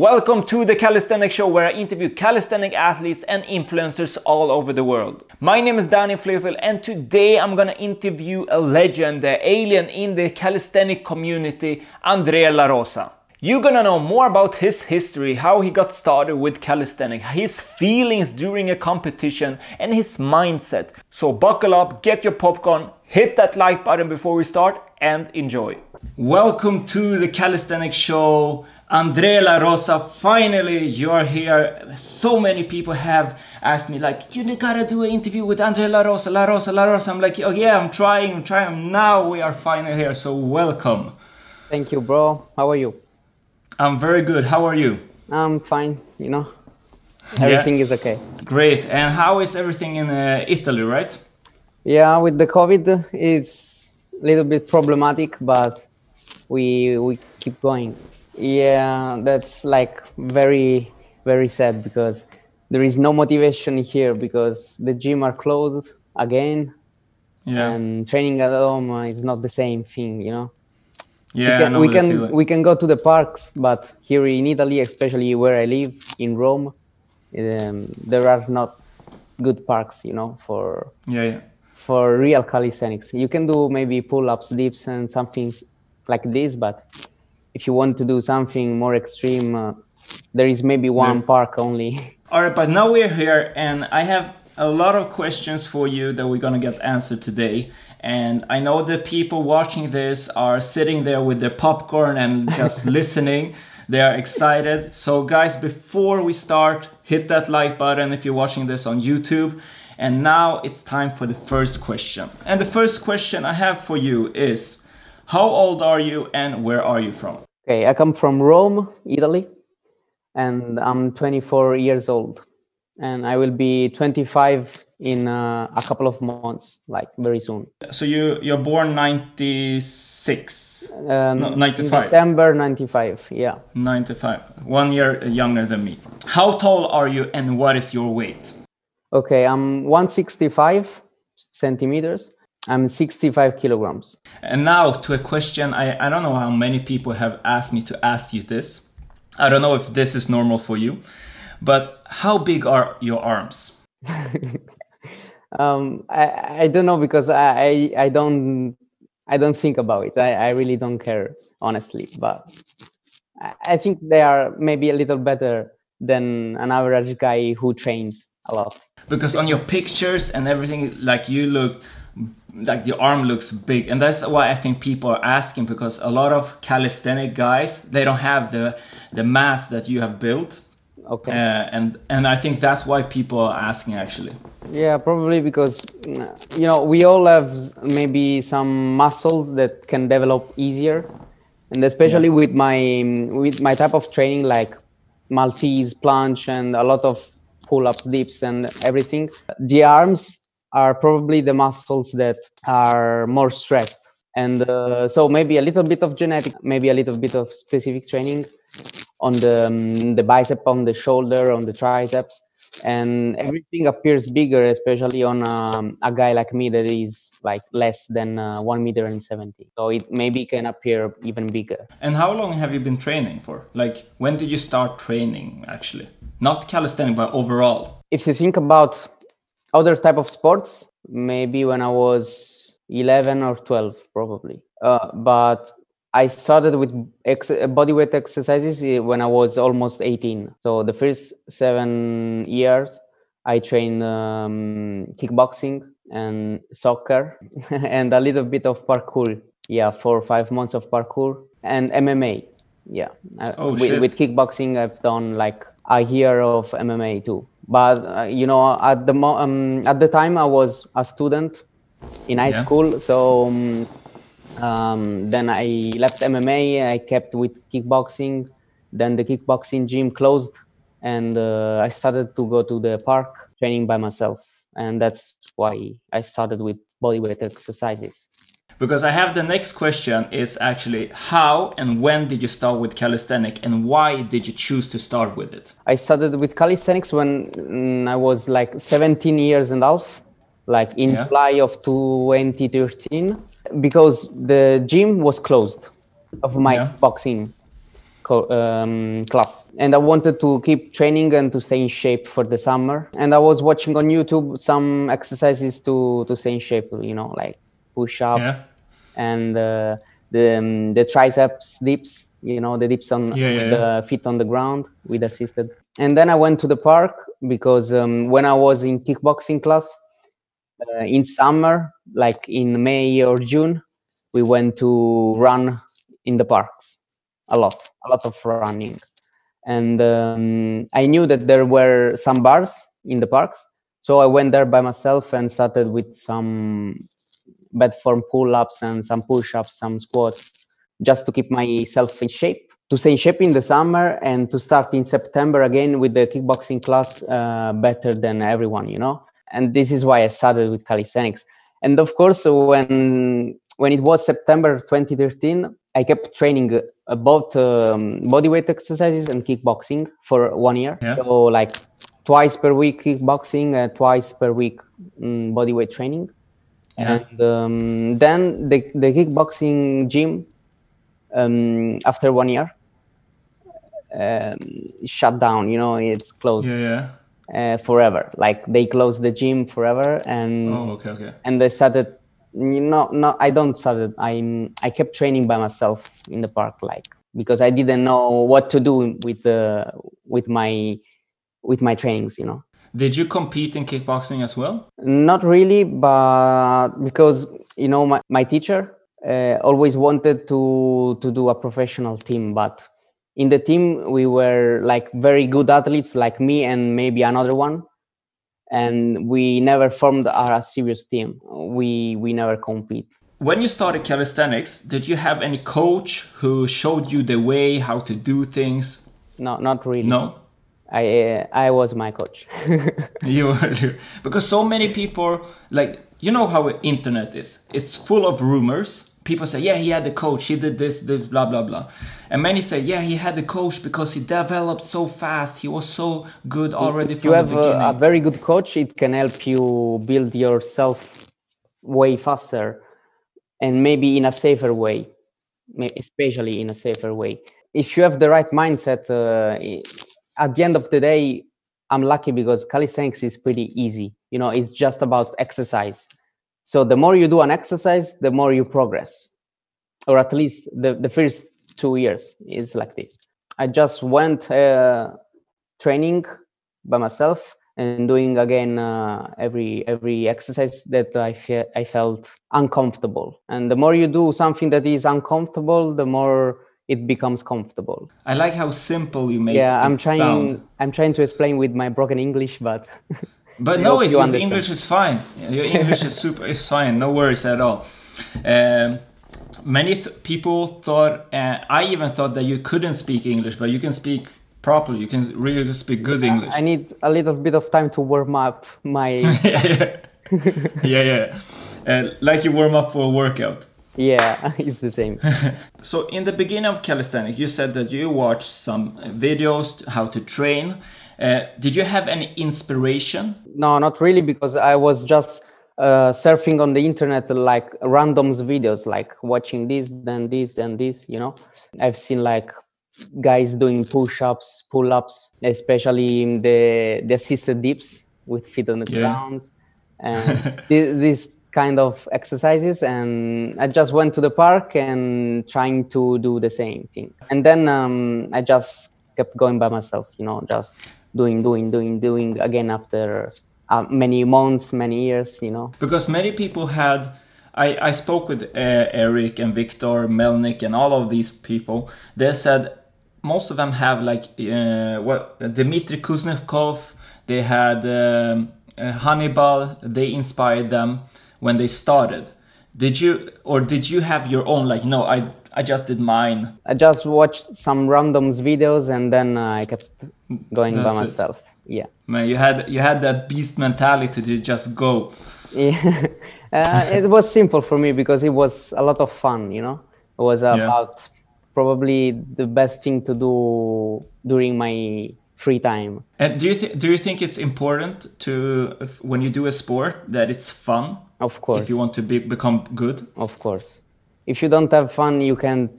Welcome to the Calisthenics Show where I interview calisthenic athletes and influencers all over the world. My name is Danny Flevel and today I'm gonna interview a legend, the alien in the calisthenic community, Andrea Larosa. You're gonna know more about his history, how he got started with calisthenics, his feelings during a competition, and his mindset. So buckle up, get your popcorn, hit that like button before we start, and enjoy. Welcome to the Calisthenics Show. Andrea Larosa, finally you're here. So many people have asked me like, you gotta do an interview with Andrea Larosa, La Rosa, Larosa. I'm like, oh yeah, I'm trying, I'm trying. Now we are finally here, so welcome. Thank you, bro. How are you? I'm very good. How are you? I'm fine. You know, everything Yeah. is okay. Great. And how is everything in uh, Italy, right? Yeah, with the COVID, it's a little bit problematic, but we we keep going. Yeah, that's like very very sad because there is no motivation here because the gym are closed again, Yeah. and training at home is not the same thing. You know. yeah, we can, we can we can go to the parks but here in italy especially where i live in rome um, there are not good parks you know for Yeah, yeah. for real calisthenics you can do maybe pull-ups dips and something like this but if you want to do something more extreme uh, there is maybe one There- park only All right, but now we're here, and I have a lot of questions for you that we're gonna get answered today. And I know the people watching this are sitting there with their popcorn and just listening. They are excited. So, guys, before we start, hit that like button if you're watching this on YouTube. And now it's time for the first question. And the first question I have for you is How old are you and where are you from? okay i come from rome italy and i'm 24 years old. And i will be 25 in uh, a couple of months like very soon. So, you, you're born 96. um, No, 95. december 95 yeah. 95 one year younger than me. How tall are you and what is your weight? Okay i'm 165 centimeters i'm 65 kilograms. And now to a question I, I don't know how many people have asked me to ask you this. I don't know if this is normal for you but how big are your arms? Um, I, I don't know because I, I i don't i don't think about it. I, I really don't care honestly but I, I think they are maybe a little better than an average guy who trains a lot. Because on your pictures and everything like you look like the arm looks big and that's why i think people are asking because a lot of calisthenic guys they don't have the the mass that you have built okay uh, and and I think that's why people are asking actually. Yeah, probably because you know we all have maybe some muscles that can develop easier, and especially with my with my type of training like Maltese planche and a lot of pull-ups, dips, and everything. The arms are probably the muscles that are more stressed, and uh, so maybe a little bit of genetic, maybe a little bit of specific training on the um, the bicep, on the shoulder, on the triceps and everything appears bigger, especially on um, a guy like me that is like less than uh, one meter and seventy. So it maybe can appear even bigger. And how long have you been training for? Like when did you start training actually? Not calisthenics, but overall. If you think about other type of sports, maybe when I was eleven or twelve, probably. Uh, but I started with ex- bodyweight exercises eh, when I was almost 18. So the first seven years, I trained um, kickboxing and soccer and a little bit of parkour. Yeah, four or five months of parkour and MMA. Yeah, Uh, Oh, with, shit. with kickboxing, I've done like a year of MMA too. But uh, you know, at the mo- um, at the time, I was a student in high Yeah. school, so. Um, um, then I left MMA. I kept with kickboxing. Then the kickboxing gym closed, and uh, I started to go to the park training by myself. And that's why I started with bodyweight exercises. Because I have the next question is actually how and when did you start with calisthenics and why did you choose to start with it? I started with calisthenics when mm, I was like 17 years and a half, like in Yeah. July of 2013, because the gym was closed of my Yeah. boxing um, class. and I wanted to keep training and to stay in shape for the summer. And I was watching on YouTube some exercises to to stay in shape. You know, like push-ups Yeah. and uh, the um, the triceps dips. You know, the dips on Yeah, yeah, the feet on the ground with assisted. And then I went to the park because um, when I was in kickboxing class uh, in summer, like in May or June, we went to run in the parks a lot, a lot of running. And um, I knew that there were some bars in the parks. So I went there by myself and started with some bed form pull ups and some push ups, some squats, just to keep myself in shape. To stay in shape in the summer and to start in September again with the kickboxing class uh, better than everyone, you know? And this is why I started with calisthenics. And of course, when when it was September 2013, I kept training uh, both um, bodyweight exercises and kickboxing for one year. Yeah. So like twice per week kickboxing, uh, twice per week um, bodyweight training. And um, then the, the kickboxing gym, um, after one year, um, shut down. You know, it's closed Yeah, yeah. uh, forever. Like they closed the gym forever, and Oh, okay, okay. and they started you know no i don't started i'm i kept training by myself in the park like because i didn't know what to do with the with my with my trainings you know Did you compete in kickboxing as well? not really but because you know my, my teacher uh, always wanted to to do a professional team but in the team we were like very good athletes like me and maybe another one and we never formed a serious team we we never compete When you started calisthenics, did you have any coach who showed you the way how to do things? no not really No. I uh, i was my coach You were because so many people like you know how internet is. It's full of rumors. People say, "Yeah, he had the coach. He did this, this, blah, blah, blah," and many say, "Yeah, he had the coach because he developed so fast. He was so good already if you have the a, beginning." a very good coach it can help you build yourself way faster and maybe in a safer way especially in a safer way if you have the right mindset uh, at the end of the day i'm lucky because calisthenics is pretty easy. You know it's just about exercise. So the more you do an exercise the more you progress. Or at least the, the first two years is like this. I just went uh, training by myself and doing again uh, every every exercise that I, fe- I felt uncomfortable. And the more you do something that is uncomfortable the more it becomes comfortable I like how simple you make yeah i'm it trying sound. i'm trying to explain with my broken english but But no, your. English is fine. Your English is super. It's fine. No worries at all. Um, many people thought. Uh, I even thought that you couldn't speak English, but you can speak properly. You can really speak good English. i need a little bit of time to warm up my yeah, yeah, yeah. yeah. Uh, like you warm up for a workout. Yeah it's the same So in the beginning of calisthenics, you said that you watched some videos how to train. Uh, did you have any inspiration? No, not really, because I was just uh, surfing on the internet like randoms videos, like watching this, then this, then this. You know, I've seen like guys doing push-ups, pull-ups, especially in the the assisted dips with feet on the Yeah. ground, and thi- this kind of exercises. And I just went to the park and trying to do the same thing. And then um, I just kept going by myself. You know, just doing, doing, doing, doing again after uh, many months, many years. You know. because many people had I, I spoke with uh, Eric and Victor Melnick and all of these people they said most of them have like uh, what Dmitry Kuznetsov they had um, uh, Hannibal they inspired them when they started did you or did you have your own like no I I just did mine I just watched some randoms videos and then uh, I kept going by That's it. myself. Yeah. man you had you had that beast mentality to just go Yeah. uh, it was simple for me because it was a lot of fun, you know. It was about probably the best thing to do during my free time. and do you th- do you think it's important to if, when you do a sport that it's fun Of course. if you want to be, become good of course. If you don't have fun, you can't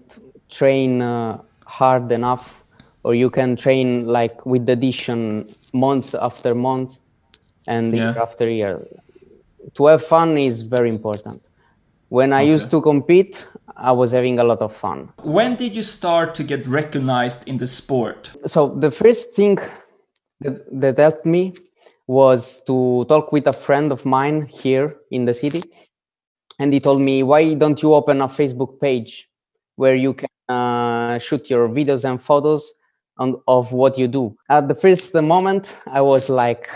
train uh, hard enough or you can train like with addition months after month and Yeah. year after year. To have fun is very important. When I used to compete, I was having a lot of fun. When did you start to get recognized in the sport? So the first thing that, that helped me was to talk with a friend of mine here in the city, and he told me, "Why don't you open a Facebook page where you can uh, shoot your videos and photos on, of what you do?" At the first moment, I was like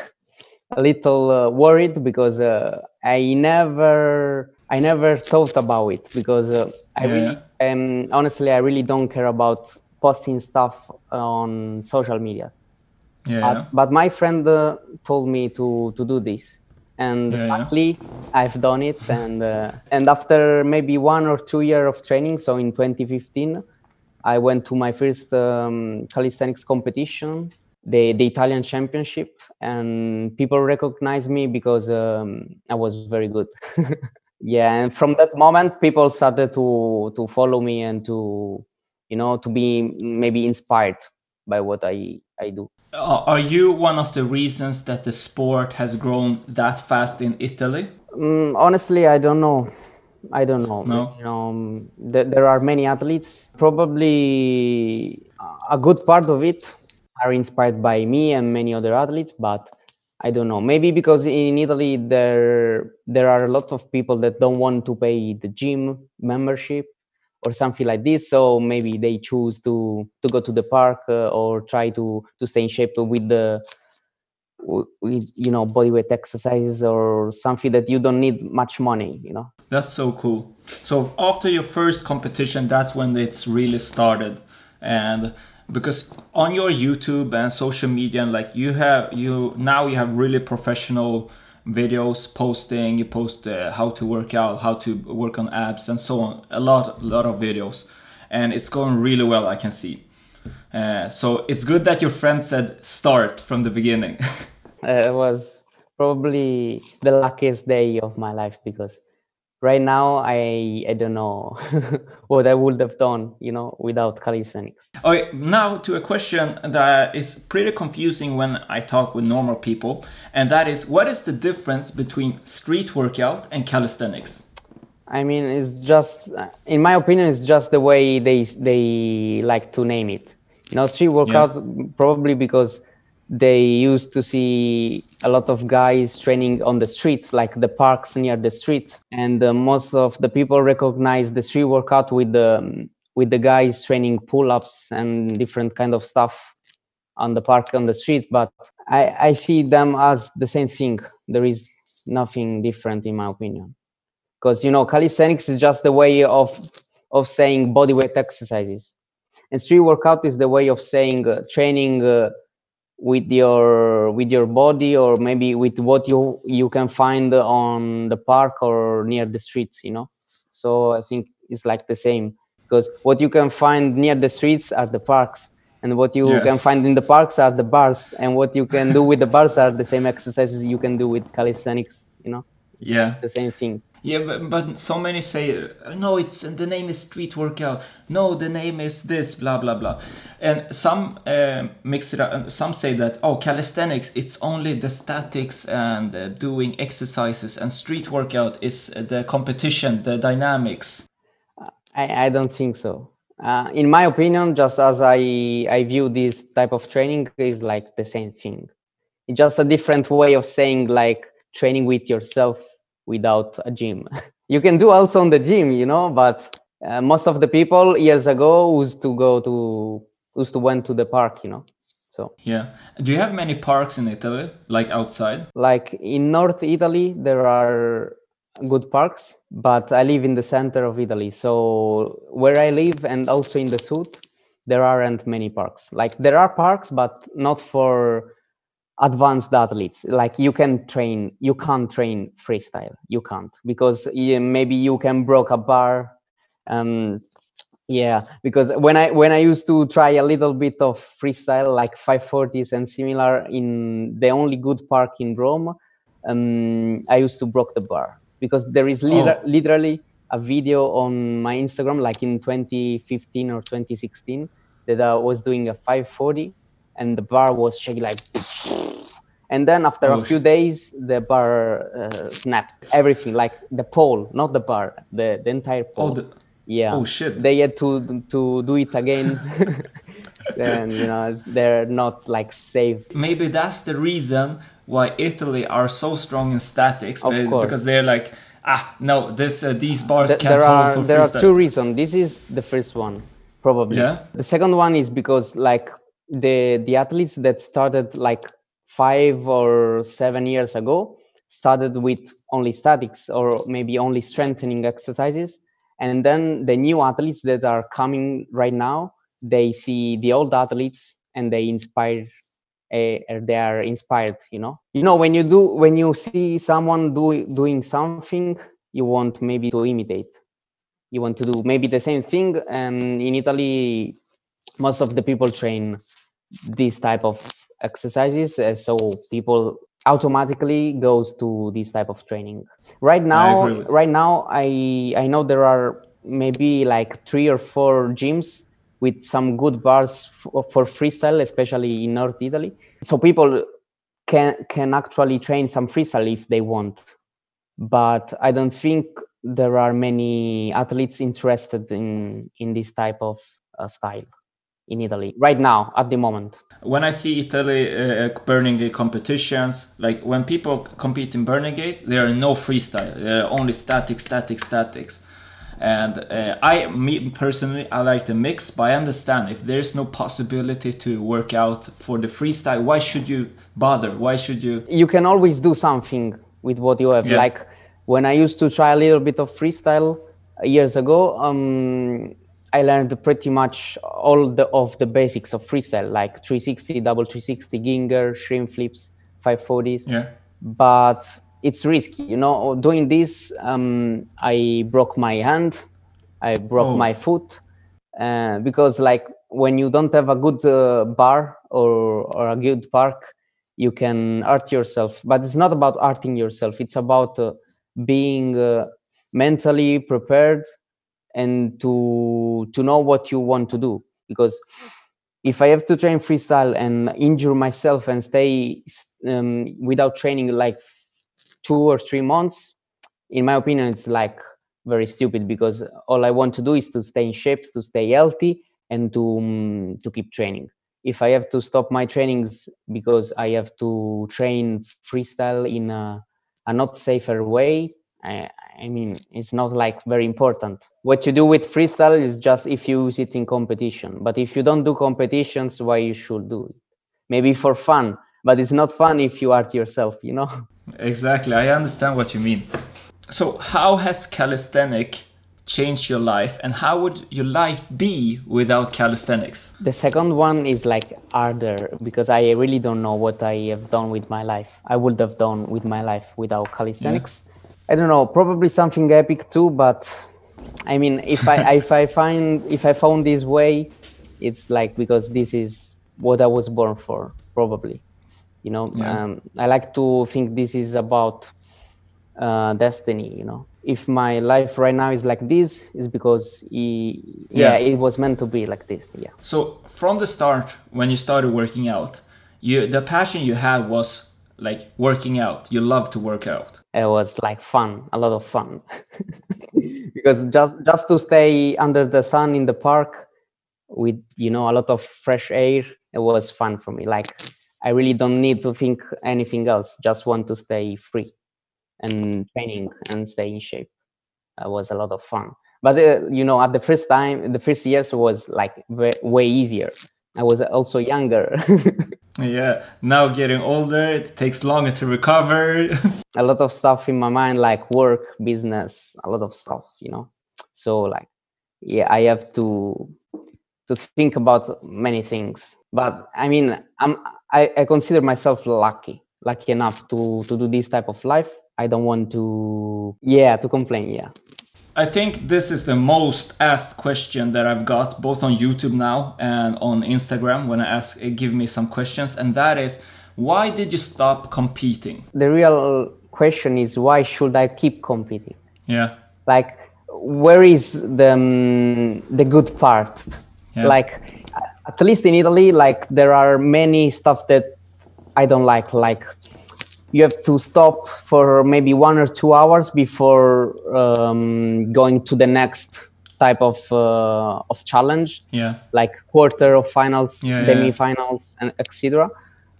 a little uh, worried because uh, I never I never thought about it because uh, I Yeah. really um, honestly I really don't care about posting stuff on social media. Yeah. But, but my friend uh, told me to to do this, and Yeah, yeah. luckily I've done it. And uh, and after maybe one or two year of training, so in 2015, I went to my first um, calisthenics competition, the the Italian Championship, and people recognized me because um, I was very good. yeah, and from that moment, people started to to follow me and to you know to be maybe inspired by what I I do. Uh, Are you one of the reasons that the sport has grown that fast in Italy? Mm, honestly, I don't know. I don't know. No? You know, um, there, there are many athletes. Probably a good part of it are inspired by me and many other athletes, but I don't know. Maybe because in Italy there there are a lot of people that don't want to pay the gym membership or something like this. So maybe they choose to to go to the park uh, or try to to stay in shape with the with you know bodyweight exercises or something that you don't need much money you know That's so cool. So after your first competition, that's when it's really started, and because on your YouTube and social media, and like you have you now you have really professional videos posting. You post uh, how to work out, how to work on abs, and so on. A lot, a lot of videos, and it's going really well. I can see. Uh, so it's good that your friend said start from the beginning. uh, it was probably the luckiest day of my life because right now i i don't know what i would have done you know without calisthenics. Okay, now to a question that is pretty confusing when I talk with normal people, and that is what is the difference between street workout and calisthenics? i mean it's just in my opinion it's just the way they they like to name it. You know street workout probably because they used to see a lot of guys training on the streets like the parks near the streets. And uh, most of the people recognize the street workout with the um, with the guys training pull-ups and different kind of stuff on the park on the streets. But i i see them as the same thing. There is nothing different in my opinion. Because you know calisthenics is just the way of of saying bodyweight exercises. And street workout is the way of saying uh, training uh, with your with your body or maybe with what you you can find on the park or near the streets you know so i think it's like the same because what you can find near the streets are the parks and what you Yeah. can find in the parks are the bars and what you can do with the bars are the same exercises you can do with calisthenics you know Yeah. the same thing Yeah, but, but so many say, no, it's the name is street workout. No, the name is this, blah blah blah, and some uh, mix it up. Some say that oh, calisthenics, it's only the statics and uh, doing exercises, and street workout is the competition, the dynamics. I, I don't think so. Uh, in my opinion, just as I I view this type of training is like the same thing. It's just a different way of saying like training with yourself without a gym. you can do also on the gym, you know, but uh, most of the people years ago used to go to used to went to the park, you know. So Yeah. Do you have many parks in Italy, like outside? like in North Italy, there are good parks, but I live in the center of Italy. So where I live and also in the south, there aren't many parks. Like there are parks, but not for advanced athletes. Like you can train, you can't train freestyle. You can't because yeah, maybe you can broke a bar. Um, yeah, because when I when I used to try a little bit of freestyle, like 540s and similar, in the only good park in Rome, um, I used to broke the bar because there is liter- Oh. literally a video on my Instagram, like in 2015 or 2016, that I was doing a 540 and the bar was shaking like and then after Oh, a few days the bar uh, snapped. Everything like the pole not the bar the, the entire pole. Oh, the, yeah. oh shit. they had to to do it again. And you know they're not like safe. Maybe that's the reason why Italy are so strong in statics Of uh, course. because they're like ah no this uh, these bars Th- can't there are there are two reasons. This is the first one probably. Yeah. the second one is because like the the athletes that started like five or seven years ago started with only statics or maybe only strengthening exercises. And then the new athletes that are coming right now they see the old athletes and they inspire uh, they are inspired you know? You know when you do when you see someone do, doing something you want maybe to imitate. You want to do maybe the same thing and in italy most of the people train this type of exercises uh, so people automatically goes to this type of training. Right now right now i i know there are maybe like three or four gyms with some good bars for, for freestyle especially in north italy. So people can can actually train some freestyle if they want. But i don't think there are many athletes interested in in this type of uh, style in italy right now at the moment when I see Italy uh, Burning Gate competitions, like when people compete in Burning Gate, there are no freestyle. There are only static, static, statics. And uh, I, me personally, I like the mix, but I understand if there's no possibility to work out for the freestyle, why should you bother? Why should you? you can always do something with what you have Yeah. like when i used to try a little bit of freestyle years ago um i learned pretty much all the of the basics of freestyle like 360 double 360 ginger shrimp flips 540s Yeah. but it's risky you know doing this um, i broke my hand i broke Oh. my foot uh, because like when you don't have a good uh, bar or, or a good park you can hurt yourself but it's not about hurting yourself it's about uh, being uh, mentally prepared and to to know what you want to do. Because if i have to train freestyle and injure myself and stay um, without training like two or three months in my opinion it's like very stupid. Because all i want to do is to stay in shape to stay healthy and to um, to keep training. If i have to stop my trainings because i have to train freestyle in a, a not safer way I, I mean it's not like very important what you do with freestyle is just if you use it in competition but if you don't do competitions why you should do it maybe for fun but it's not fun if you hurt yourself you know Exactly. I understand what you mean. So, how has calisthenic changed your life, and how would your life be without calisthenics? The second one is like harder because I really don't know what I have done with my life. I would have done with my life without calisthenics. I don't know, probably something epic too, but I mean, if I if I find if I found this way, it's like because this is what I was born for, probably. You know, Yeah. um, I like to think this is about uh, destiny. You know, if my life right now is like this, is because he, yeah, Yeah. it was meant to be like this. Yeah. So, from the start, when you started working out, you the passion you had was like working out. You love to work out. it was like fun. A lot of fun. Because just just to stay under the sun in the park with you know a lot of fresh air it was fun for me. Like i really don't need to think anything else. Just want to stay free and training and stay in shape. It was a lot of fun. But uh, you know at the first time the first years was like way, way easier i was also younger Yeah. Now getting older, it takes longer to recover. a lot of stuff in my mind like work business a lot of stuff you know so like yeah i have to to think about many things but i mean i'm i, I consider myself lucky lucky enough to to do this type of life i don't want to yeah to complain yeah I think this is the most asked question that I've got both on YouTube now and on Instagram when I ask uh, give me some questions and that is why did you stop competing? the real question is why should i keep competing Yeah. like where is the um, the good part Yeah. like at least in Italy, like there are many stuff that I don't like. Like you have to stop for maybe one or two hours before um, going to the next type of uh, of challenge. Yeah. Like quarter of finals, Yeah, yeah, demi-finals, and etc.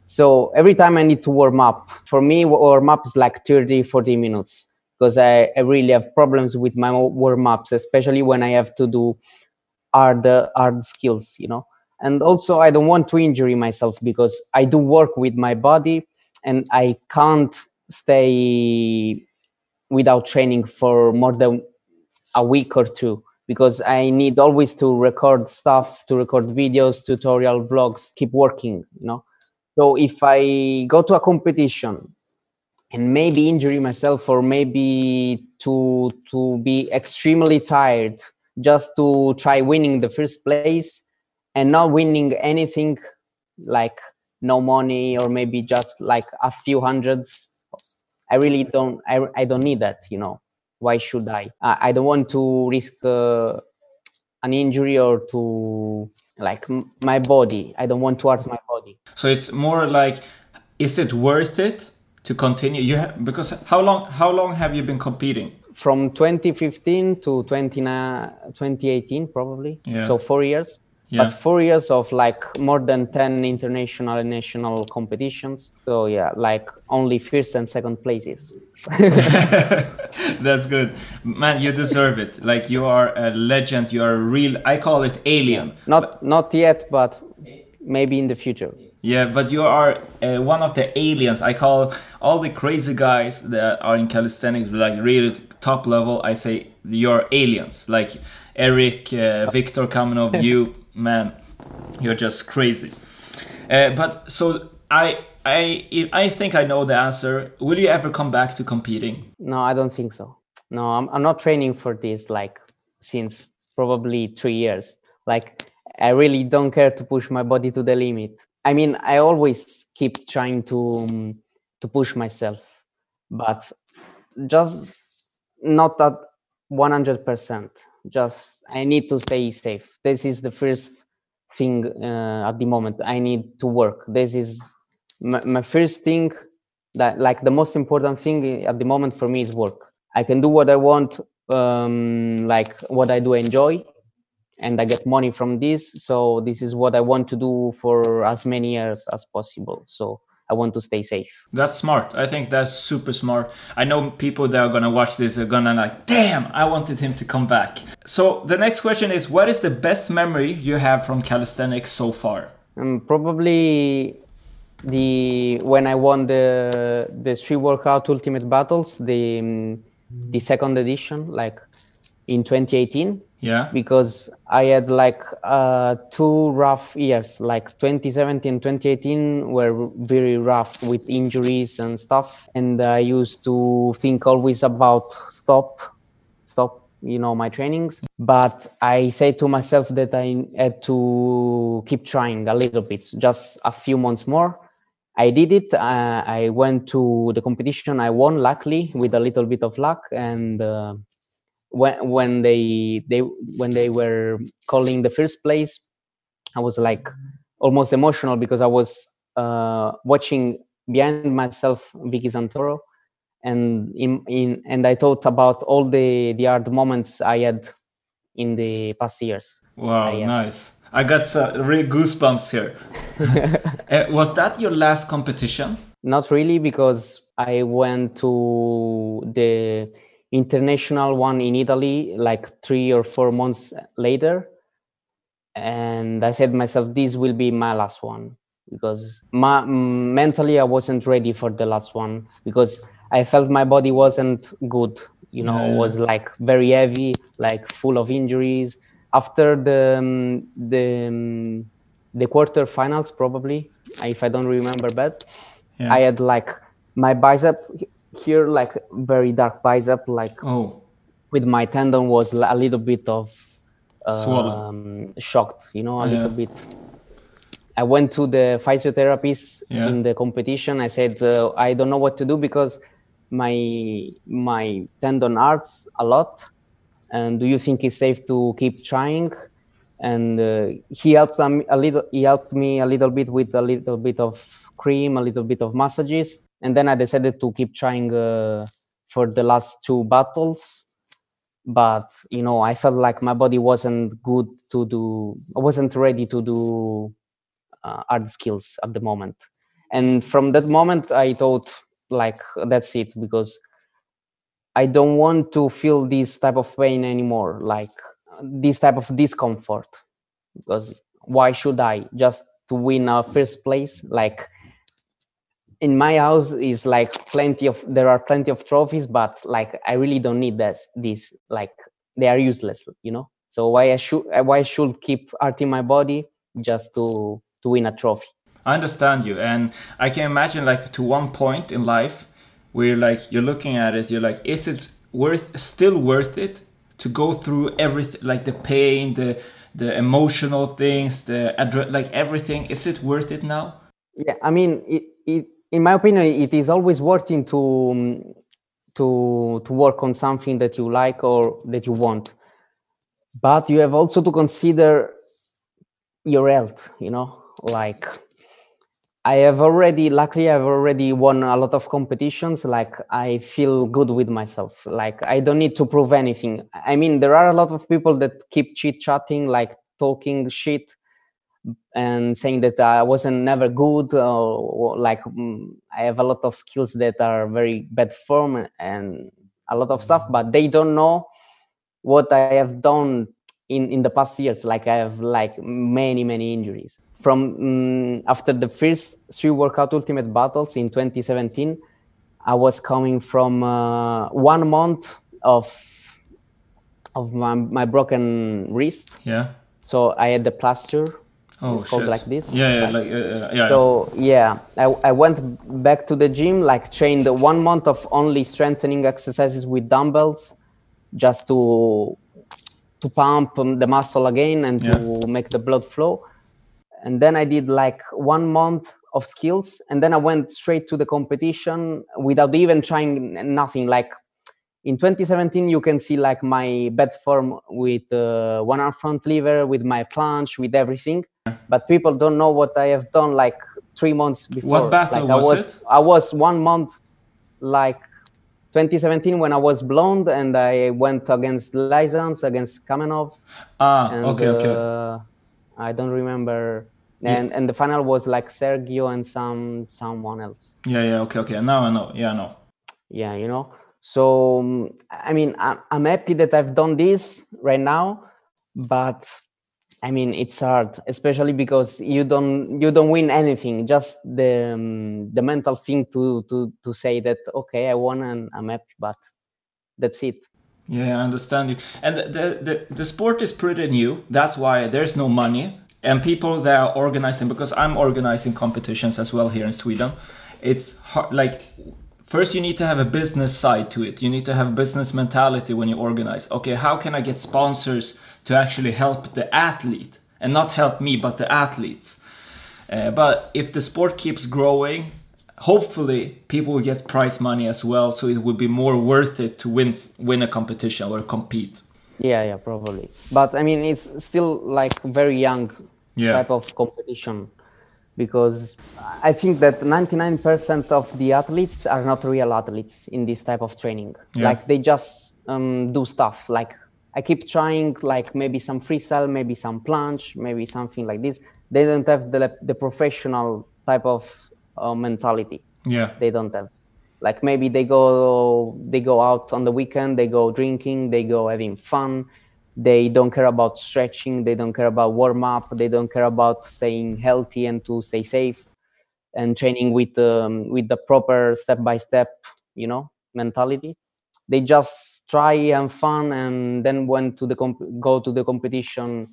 So every time I need to warm up, for me, warm up is like 30, 40 minutes because I, I really have problems with my warm ups, especially when I have to do hard, hard skills, you know. And also, I don't want to injure myself because I do work with my body and I can't stay without training for more than a week or two because I need always to record stuff, to record videos, tutorial vlogs, keep working, you know. So if I go to a competition and maybe injury myself or maybe to to be extremely tired just to try winning the first place and not winning anything like no money or maybe just like a few hundreds. I really don't i, I don't need that you know. Why should i? I, I don't want to risk uh, an injury or to like m- my body. I don't want to hurt my body. So it's more like, is it worth it to continue? You have, because how long how long have you been competing? from 2015 to 20, 2018 probably. Yeah. so four years Yeah. but four years of like more than 10 international and national competitions so yeah like only first and second places That's good, man. You deserve it. Like you are a legend. You are a real. I call it alien. not not yet but maybe in the future Yeah, but you are uh, one of the aliens. I call all the crazy guys that are in calisthenics, like really top level. I say you're aliens. Like Eric, uh, Victor Kamenov, you man, you're just crazy. Uh, but so I, I, I think I know the answer. Will you ever come back to competing? no i don't think so no i'm, I'm not training for this like since probably three years like i really don't care to push my body to the limit i mean i always keep trying to um, to push myself but just not at 100% just i need to stay safe. This is the first thing uh, at the moment. I need to work. This is my, my first thing that like the most important thing at the moment for me is work. I can do what i want um like what i do enjoy and i get money from this. So this is what i want to do for as many years as possible. So i want to stay safe That's smart. I think that's super smart. I know people that are gonna watch this are gonna like, damn, I wanted him to come back. So the next question is, what is the best memory you have from calisthenics so far? um, probably the when i won the the street workout ultimate battles the um, the second edition like in 2018 Yeah. because I had like uh, two rough years, like 2017, 2018 were very rough with injuries and stuff. And I used to think always about stop, stop, you know, my trainings. But I said to myself that I had to keep trying a little bit, just a few months more. I did it. Uh, I went to the competition. I won, luckily, with a little bit of luck. And uh, when when they they when they were calling the first place i was like almost emotional because i was uh watching behind myself vicky santoro and in, in and i thought about all the the hard moments i had in the past years Wow, yeah. nice. I got some real goosebumps here. Uh, was that your last competition? not really because i went to the international one in italy like three or four months later. And i said myself this will be my last one because my, mentally i wasn't ready for the last one because i felt my body wasn't good you know Yeah, was like very heavy like full of injuries. After the um, the um, the quarterfinals probably if i don't remember bad Yeah. I had like my bicep here, like very dark bicep, like Oh, with my tendon was a little bit of um, shocked, you know, a Yeah. little bit. I went to the physiotherapist Yeah. in the competition. I said, uh, I don't know what to do because my my tendon hurts a lot. And do you think it's safe to keep trying? and uh, he helped me a little. He helped me a little bit with a little bit of cream, a little bit of massages, and then I decided to keep trying uh, for the last two battles. But you know, I felt like my body wasn't good to do. I wasn't ready to do uh, art skills at the moment, and from that moment, I thought like that's it because I don't want to feel this type of pain anymore, like this type of discomfort. Because why should I just to win a first place? Like in my house is like plenty of there are plenty of trophies, but like I really don't need that. This like they are useless, you know. So why I should why I should keep hurting my body just to to win a trophy? I understand you, and I can imagine like to one point in life where like you're looking at it, you're like, is it worth still worth it to go through everything, like the pain, the the emotional things, the like everything? Is it worth it now? Yeah, I mean, it, it in my opinion, it is always worth to um, to to work on something that you like or that you want, but you have also to consider your health. You know, like I have already, luckily, I've already won a lot of competitions. Like I feel good with myself. Like I don't need to prove anything. I mean, there are a lot of people that keep chit chatting, like talking shit and saying that I wasn't never good or, like mm, I have a lot of skills that are very bad form and a lot of stuff, but they don't know what I have done in in the past years. Like I have like many many injuries. From um, after the first street workout ultimate battles in 2017 i was coming from uh, one month of of my, my broken wrist. Yeah. So i had the plaster oh, it's called shit. like this Yeah, yeah, like, uh, yeah. so yeah I, I went back to the gym like trained one month of only strengthening exercises with dumbbells just to to pump um, the muscle again and to make the blood flow and then i did like one month of skills and then i went straight to the competition without even trying nothing like in 2017 you can see like my bed form with uh, one arm front lever with my planche with everything but people don't know what i have done like three months before What battle like i was was it? i was one month like 2017 when i was blonde and i went against Lysans, against kamenov ah, and okay, okay. uh, I don't remember. And and the final was like Sergio and some someone else. Yeah, yeah, okay, okay. Now I know. Yeah, I know. Yeah, you know. So um, I mean, I'm happy that I've done this right now, but I mean it's hard, especially because you don't you don't win anything. Just the um, the mental thing to to to say that okay, I won and I'm happy, but that's it. Yeah, I understand you. And the, the, the sport is pretty new. That's why there's no money. And people that are organizing, because I'm organizing competitions as well here in Sweden, it's hard, like, first you need to have a business side to it. You need to have a business mentality when you organize. Okay, how can I get sponsors to actually help the athlete? And not help me, but the athletes. Uh, but if the sport keeps growing, hopefully people will get prize money as well so it would be more worth it to win win a competition or compete Yeah, yeah, probably. But I mean, it's still like very young Yeah. type of competition because I think that 99% of the athletes are not real athletes in this type of training. Yeah. Like they just um, do stuff. Like I keep trying, like maybe some freestyle, maybe some planche, maybe something like this. They don't have the the professional type of uh, mentality yeah they don't have like maybe they go they go out on the weekend they go drinking they go having fun they don't care about stretching they don't care about warm up they don't care about staying healthy and to stay safe and training with um, with the proper step by step you know mentality. They just try and fun and then went to the comp- go to the competition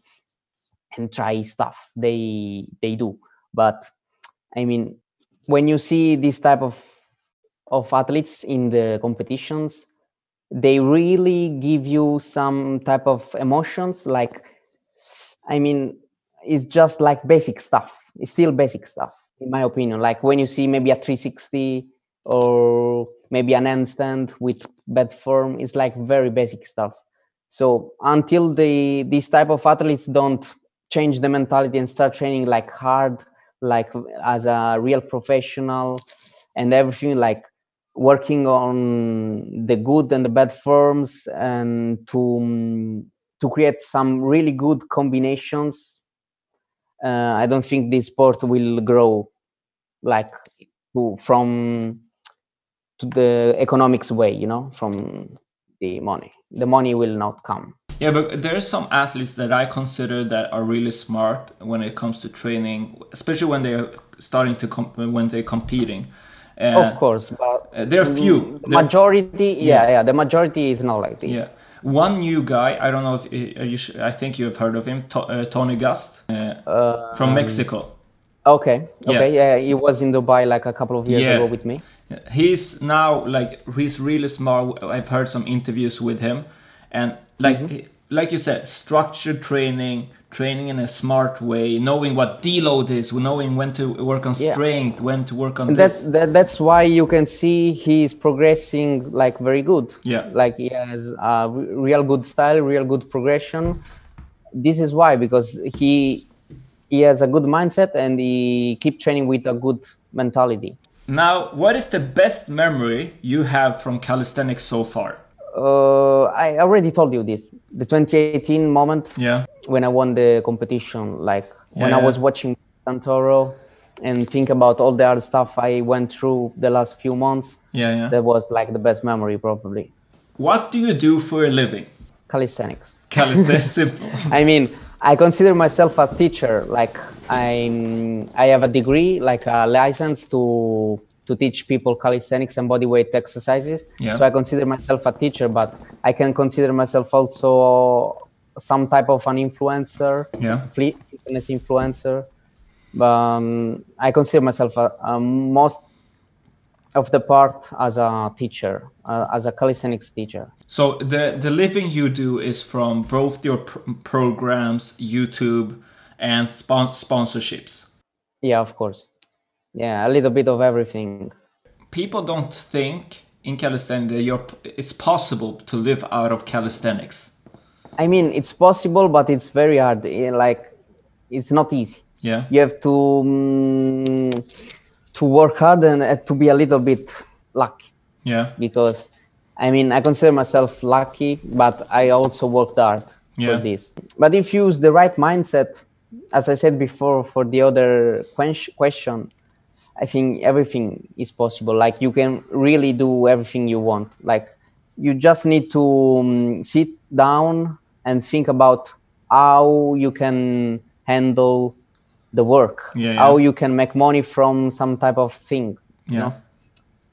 and try stuff they they do. But i mean when you see this type of of athletes in the competitions they really give you some type of emotions like i mean it's just like basic stuff. It's still basic stuff in my opinion. Like when you see maybe a 360 or maybe an handstand with bad form it's like very basic stuff. So until the these type of athletes don't change the mentality and start training like hard, like as a real professional, and everything like working on the good and the bad forms and to to create some really good combinations uh, i don't think this sport will grow like to, from to the economics way you know from the money. The money will not come. Yeah but there are some athletes that i consider that are really smart when it comes to training especially when they're starting to comp- when they're competing. Uh, of course, but uh, there are few. The majority, yeah, yeah, yeah, the majority is not like this. Yeah. One new guy, I don't know if you, I think you have heard of him, to, uh, Tony Gust uh, from um, Mexico. Okay, okay, yeah. yeah. he was in Dubai like a couple of years yeah. ago with me. He's now like he's really smart. I've heard some interviews with him, and like mm-hmm. Like you said, structured training, training in a smart way, knowing what deload is, knowing when to work on strength, yeah. when to work on that's that, that's why you can see he's progressing like very good. Yeah, like he has a real good style, real good progression. This is why because he he has a good mindset and he keep training with a good mentality. Now, what is the best memory you have from calisthenics so far? Uh, I already told you this the 2018 moment yeah. when I won the competition like yeah, when yeah. I was watching Santoro and think about all the other stuff I went through the last few months yeah, yeah. that was like the best memory probably. What do you do for a living? Calisthenics. Calisthenics. Simple. I mean I consider myself a teacher like I'm I have a degree like a license to to teach people calisthenics and bodyweight exercises. Yeah. So I consider myself a teacher, but I can consider myself also some type of an influencer, yeah. fitness influencer. Um, I consider myself a, a most of the part as a teacher, uh, as a calisthenics teacher. So the the living you do is from both your pr- programs, YouTube, and spon- sponsorships. Yeah, of course yeah a little bit of everything. People don't think in calisthenics you're, it's possible to live out of calisthenics. I mean it's possible but it's very hard. Eh, like it's not easy. Yeah. You have to um, to work hard and uh, to be a little bit lucky. Yeah. Because i mean i consider myself lucky but i also worked hard yeah. for this. But if you use the right mindset as i said before for the other question I think everything is possible. Like you can really do everything you want. Like you just need to um, sit down and think about how you can handle the work, yeah, yeah. how you can make money from some type of thing. Yeah. You know?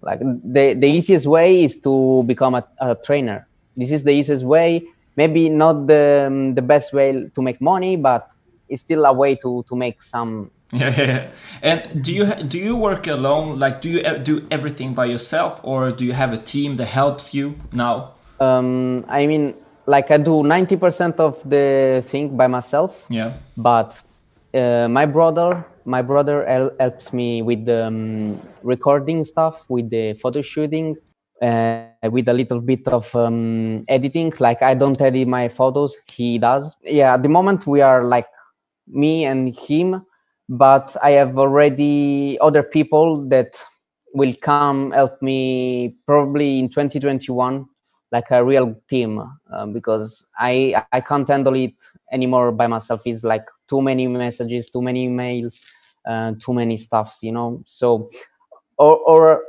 Like the, the easiest way is to become a, a trainer. This is the easiest way. Maybe not the, um, the best way to make money, but it's still a way to, to make some Yeah, yeah, And do you do you work alone? Like, do you do everything by yourself, or do you have a team that helps you now? Um, I mean, like I do ninety percent of the thing by myself. Yeah. But uh, my brother, my brother helps me with the um, recording stuff, with the photo shooting, uh, with a little bit of um, editing. Like I don't edit my photos, he does. Yeah, at the moment we are like me and him but I have already other people that will come help me probably in 2021 like a real team um, because I I can't handle it anymore by myself. It's like too many messages, too many emails, uh, too many stuffs, you know. So or or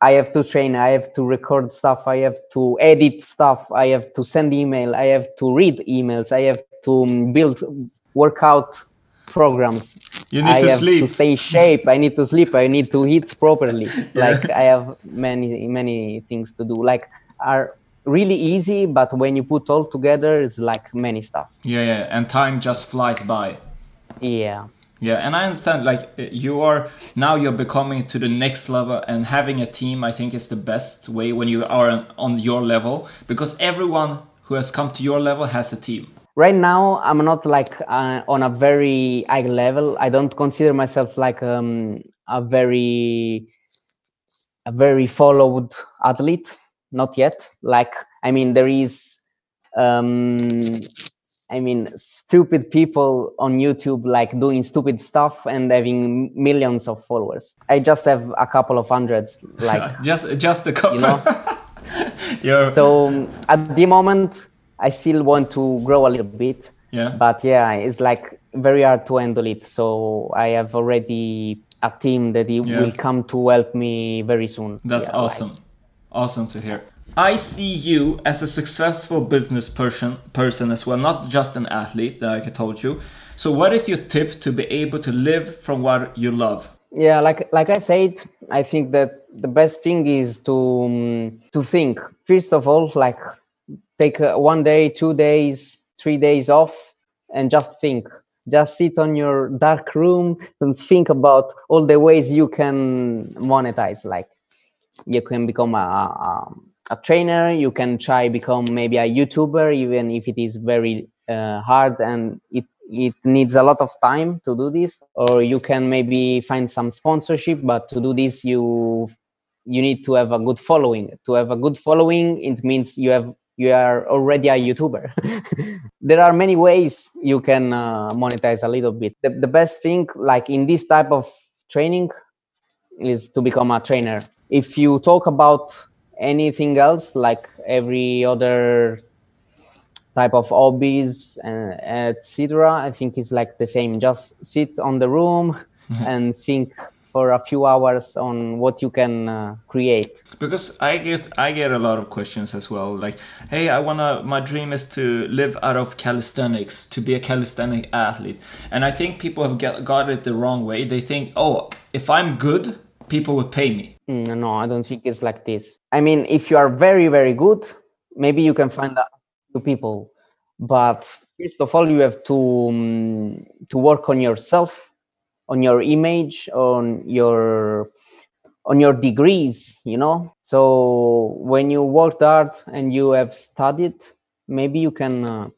I have to train, I have to record stuff, I have to edit stuff, I have to send email, I have to read emails, I have to um, build workout programs. You need I to have sleep. to stay in shape. I need to sleep. I need to eat properly. yeah. Like I have many many things to do. Like are really easy, but when you put all together, it's like many stuff. Yeah, yeah, and time just flies by. Yeah. Yeah, and I understand. Like you are now, you're becoming to the next level, and having a team, I think, is the best way when you are on your level because everyone who has come to your level has a team right now i'm not like uh, on a very high level i don't consider myself like um, a very a very followed athlete not yet like i mean there is um, I mean, stupid people on YouTube like doing stupid stuff and having millions of followers. I just have a couple of hundreds, like just just a couple. you know. So at the moment, I still want to grow a little bit, yeah. but yeah, it's like very hard to handle it. So I have already a team that Yeah. will come to help me very soon. That's Yeah, like- awesome. Awesome to hear. I see you as a successful business person person as well, not just an athlete, like I told you. So what is your tip to be able to live from what you love? yeah like like i said i think that the best thing is to um, to think first of all like take uh, one day two days three days off and just think. Just sit on your dark room and think about all the ways you can monetize. Like you can become a, a, a trainer. You can try become maybe a youtuber even if it is very uh, hard and it it needs a lot of time to do this. Or you can maybe find some sponsorship but to do this you you need to have a good following. To have a good following it means you have you are already a youtuber. There are many ways you can uh, monetize a little bit. The, the best thing like in this type of training is to become a trainer. If you talk about anything else like every other type of hobbies and etc i think it's like the same. Just sit on the room and think for a few hours on what you can uh, create Because I get I get a lot of questions as well. Like, hey, I wanna my dream is to live out of calisthenics, to be a calisthenic athlete. And I think people have get, got it the wrong way. They think, oh, if I'm good, people would pay me. Mm, no i don't think it's like this i mean if you are very very good maybe you can find a few people but first of all you have to um, to work on yourself on your image on your on your degrees you know so when you worked hard and you have studied maybe you can uh,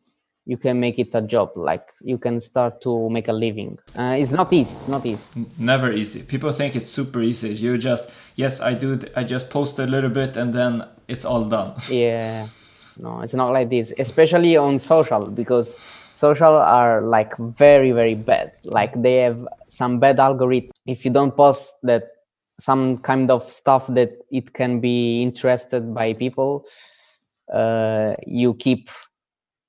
you can make it a job like you can start to make a living uh, it's not easy it's not easy Never easy. People think it's super easy. You just yes, I do. I just post a little bit and then it's all done. yeah no it's not like this especially on social because social are like very very bad. Like they have some bad algorithm. If you don't post that some kind of stuff that it can be interested by people uh, you keep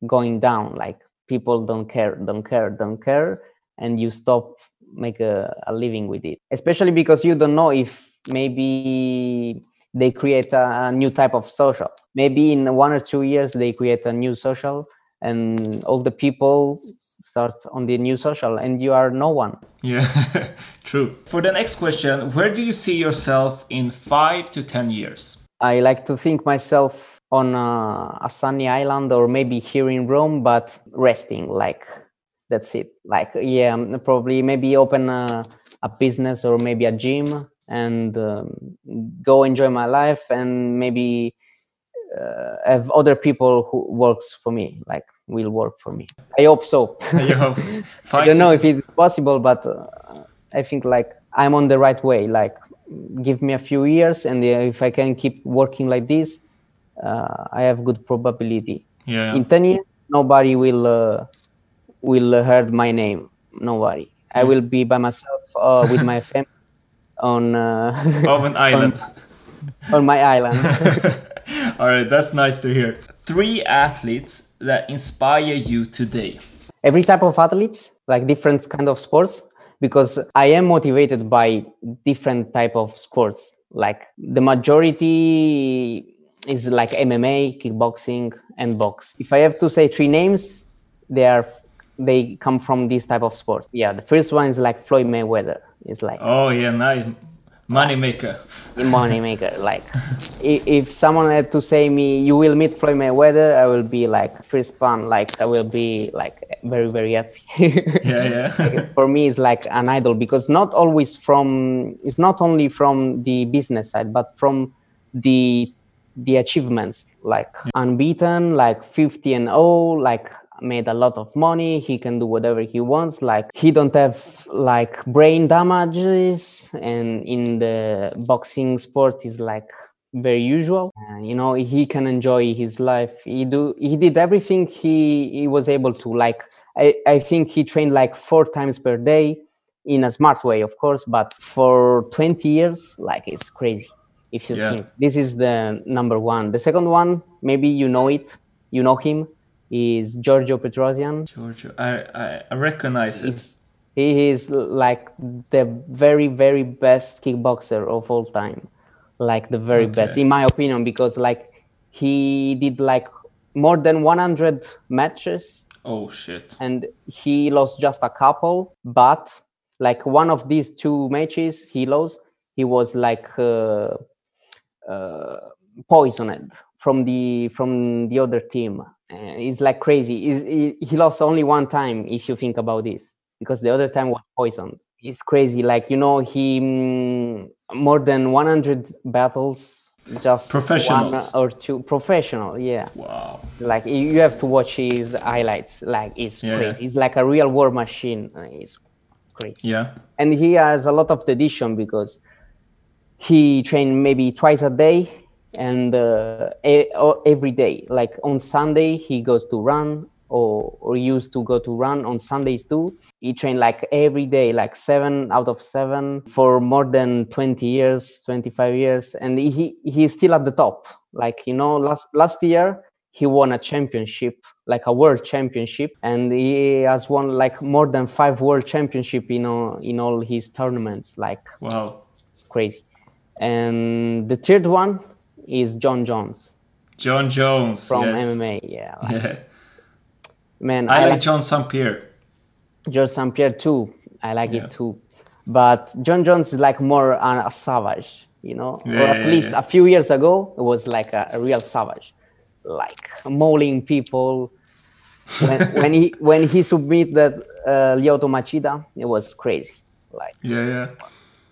going down. Like people don't care don't care don't care and you stop make a, a living with it. Especially because you don't know if maybe they create a, a new type of social. Maybe in one or two years they create a new social and all the people start on the new social and you are no one Yeah, true. For the next question, where do you see yourself in five to ten years? I like to think myself on a, a sunny island or maybe here in Rome, but resting. Like that's it. Like yeah, probably maybe open a, a business or maybe a gym and um, go enjoy my life and maybe uh, have other people who works for me, like will work for me. I hope so. You hope I don't know if it's possible, but uh, I think like I'm on the right way. Like, give me a few years, and uh, if I can keep working like this, uh, I have good probability. Yeah. In ten years, nobody will uh, will heard my name. Nobody. I will be by myself uh, with my family on uh, Of an island. on my island. All right, that's nice to hear. Three athletes that inspire you today. every type of athletes like different kind of sports because i am motivated by different type of sports like the majority is like mma kickboxing and box if i have to say three names they are they come from this type of sport yeah the first one is like floyd mayweather it's like Oh yeah, nice. Moneymaker. a money maker like if, if someone had to say me you will meet floyd mayweather i will be like first fan like i will be like very very happy Yeah, yeah. For me it's like an idol because not always from it's not only from the business side but from the the achievements like unbeaten like 50 and 0 like made a lot of money he can do whatever he wants like he don't have like brain damages and in the boxing sport is like very usual. Uh, you know, he can enjoy his life. He do he did everything he he was able to. Like I, I think he trained like four times per day in a smart way, of course, but for 20 years, like it's crazy. If you Yeah. think this is the number one. The second one, maybe you know it, you know him, is Giorgio Petrosyan. Giorgio, I, I, recognize it. He is like the very very best kickboxer of all time like the very best in my opinion because like he did like more than 100 matches Oh shit. and he lost just a couple but like one of these two matches he lost he was like uh, uh, poisoned from the from the other team it's like crazy. He, he lost only one time if you think about this because the other time was poisoned. It's crazy. Like you know he mm, more than 100 battles just one or two. Professional yeah. Wow. like you you have to watch his highlights. Like it's Yeah. crazy. It's like a real war machine. Uh, it's crazy. Yeah. and he has a lot of dedication because he trained maybe twice a day and uh, o- every day. Like on sunday he goes to run or, or used to go to run on sundays too. He trained like every day like seven out of seven for more than 20 years 25 years. And he he's still at the top. Like you know last last year he won a championship like a world championship. And he has won like more than five world championship in all in all his tournaments. Like Wow. it's crazy. And the third one is jon jones Jon Jones. from yes. mma yeah like, Yeah. man I i, like like John St. Pierre. george st pierre too i like Yeah. it too but jon jones is like more an, a savage you know Yeah, or at yeah, least a few years ago it was like a, a real savage like mauling people when, when he when he submitted that uh, Lyoto Machida, it was crazy. Like, Yeah, yeah.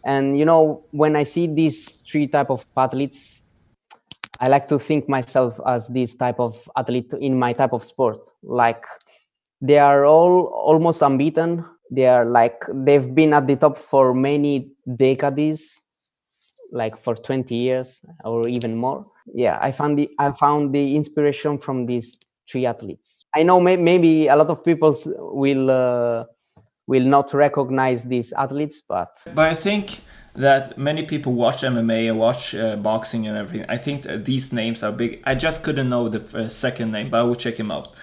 and you know, when I see these three type of athletes, I like to think myself as this type of athlete in my type of sport. Like, they are all almost unbeaten. They are like they've been at the top for many decades, like for 20 years or even more. Yeah, I found the I found the inspiration from these three athletes. I know may, maybe a lot of people will uh, will not recognize these athletes, but But I think that many people watch MMA and watch uh, boxing and everything. I think these names are big. I just couldn't know the uh, second name, but I will check him out.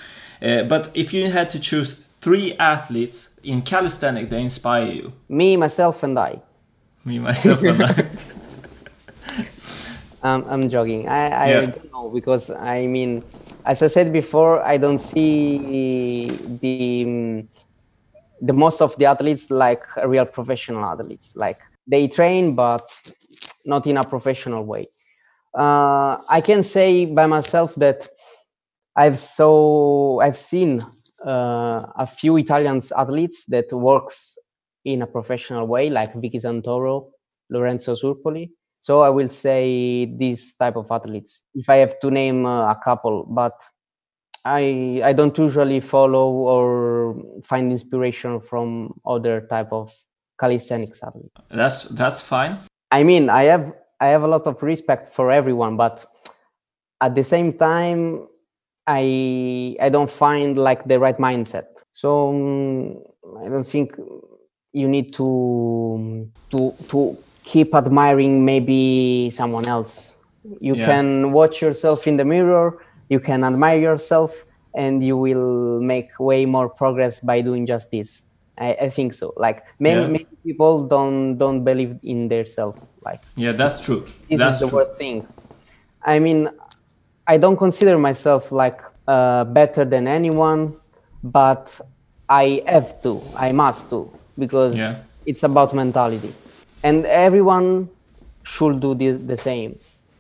Uh, but if you had to choose three athletes in calisthenics that inspire you, me, myself, and I. me, myself, and I. Um, I'm joking. I, I Yeah. don't know because I mean, as I said before, I don't see the mm, the most of the athletes like real professional athletes. Like they train, but not in a professional way. Uh, I can say by myself that I've so I've seen uh, a few Italian athletes that works in a professional way, like Vicky Santoro, Lorenzo Surpoli. So I will say these type of athletes. If I have to name uh, a couple, but I I don't usually follow or find inspiration from other type of calisthenics athletes. That's that's fine. I mean, I have I have a lot of respect for everyone, but at the same time, I I don't find like the right mindset. So mm, I don't think you need to to to keep admiring maybe someone else. You Yeah. can watch yourself in the mirror. You can admire yourself, and you will make way more progress by doing just this. I, I think so. Like many, Yeah. many people don't don't believe in themselves. Like Yeah, that's true. this that's is the true. worst thing. I mean, I don't consider myself like uh, better than anyone, but I have to, I must to, because Yeah. it's about mentality, and everyone should do this the same.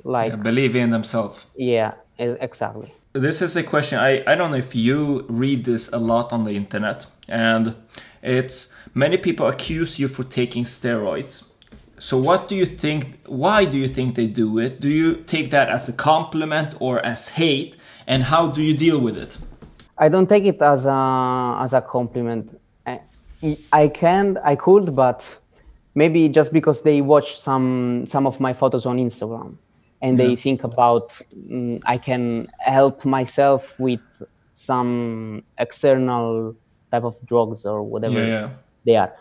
Like, Yeah, believe in themselves. yeah, exactly. This is a question. I, I don't know if you read this a lot on the internet, and it's many people accuse you for taking steroids. So, what do you think? Why do you think they do it? Do you take that as a compliment or as hate? And how do you deal with it? I don't take it as a as a compliment. I, I can, I could, but maybe just because they watch some some of my photos on Instagram, and they think about mm, I can help myself with some external type of drugs or whatever Yeah, yeah. they are.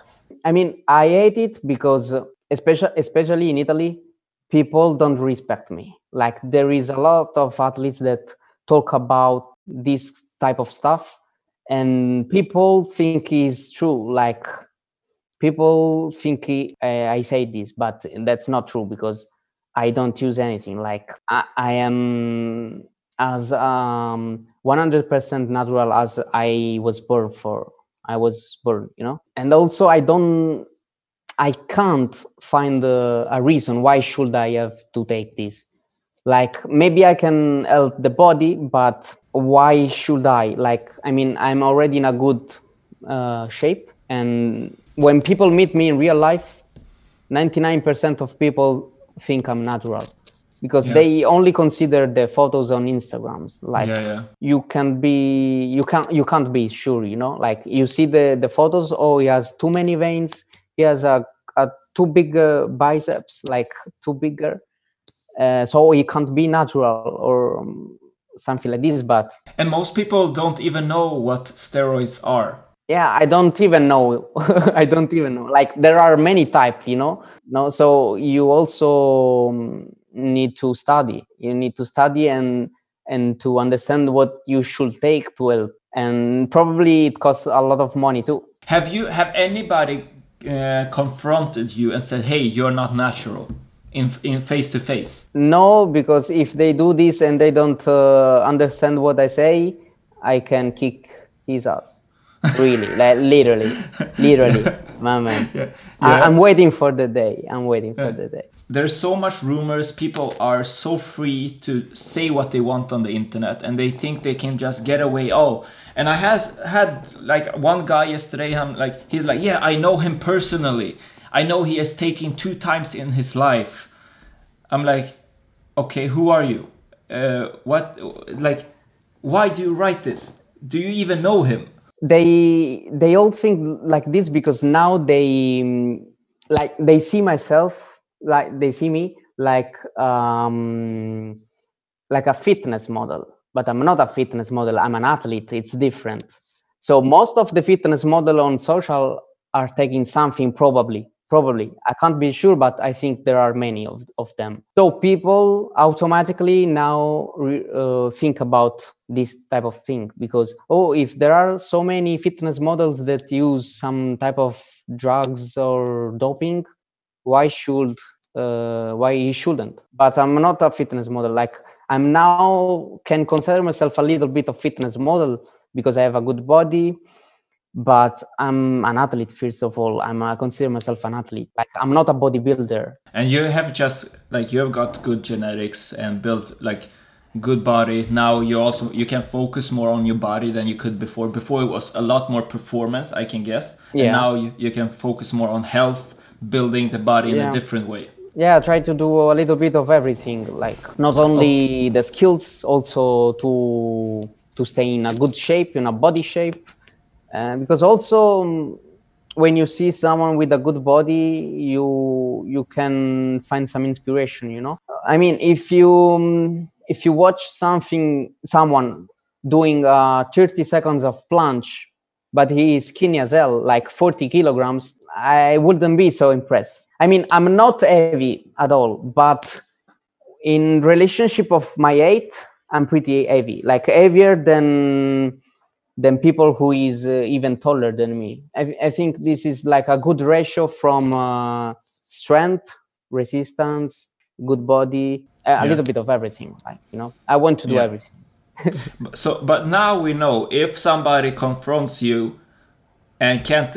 I mean, I hate it because, especially especially in Italy, people don't respect me. Like there is a lot of athletes that talk about this type of stuff, and people think is true. Like people think he, uh, I say this, but that's not true because I don't use anything. Like I, I am as um 100% natural as I was born for. I was born, you know, and also I don't, I can't find a, a reason why should I have to take this. Like maybe I can help the body, but why should I? Like I mean, I'm already in a good uh, shape, and when people meet me in real life, 99% of people think I'm natural because Yeah. they only consider the photos on Instagrams. Like Yeah, yeah. you can be, you can't, you can't be sure. You know, like you see the the photos. Oh, he has too many veins. He has a, a too big uh, biceps, like too bigger. Uh, so he can't be natural or um, something like this. But And most people don't even know what steroids are. Yeah i don't even know. I don't even know. Like there are many type you know? No so you also um, need to study. You need to study and and to understand what you should take to help. And probably it costs a lot of money too. Have you have anybody uh, confronted you and said, "Hey, you're not natural," in in face to face? no because if they do this and they don't uh, understand what i say i can kick his ass really like literally literally my man Yeah. I, i'm waiting for the day i'm waiting for the day There's so much rumors. People are so free to say what they want on the internet, and they think they can just get away. Oh, and I has had like one guy yesterday. I'm like, he's like, yeah, I know him personally. I know he has taken two times in his life. I'm like, okay, who are you? Uh, what, like, why do you write this? Do you even know him? They they all think like this because now they mm, like they see myself like they see me like um like a fitness model but i'm not a fitness model i'm an athlete it's different. So most of the fitness model on social are taking something probably probably. I can't be sure but i think there are many of, of them. So people automatically now uh, think about this type of thing because oh if there are so many fitness models that use some type of drugs or doping why should uh, why he shouldn't? But i'm not a fitness model. Like i'm now can consider myself a little bit of fitness model because i have a good body but i'm an athlete first of all i'm i consider myself an athlete like i'm not a bodybuilder And you have just like you have got good genetics and built like good body. Now you also you can focus more on your body than you could before. Before it was a lot more performance, I can guess. And Yeah. now you, you can focus more on health, building the body in a different way. yeah I try to do a little bit of everything like not oh. only the skills also to to stay in a good shape in a body shape uh, because also um, when you see someone with a good body you you can find some inspiration you know? I mean if you um, if you watch something someone doing uh, 30 seconds of planche but he is skinny as hell like 40 kilograms i wouldn't be so impressed. I mean i'm not heavy at all but in relationship of my height i'm pretty heavy. Like heavier than than people who is uh, even taller than me I, I think this is like a good ratio from uh, strength resistance good body a, Yeah. little bit of everything like you know i want to do Yeah. everything So, but now we know if somebody confronts you and can't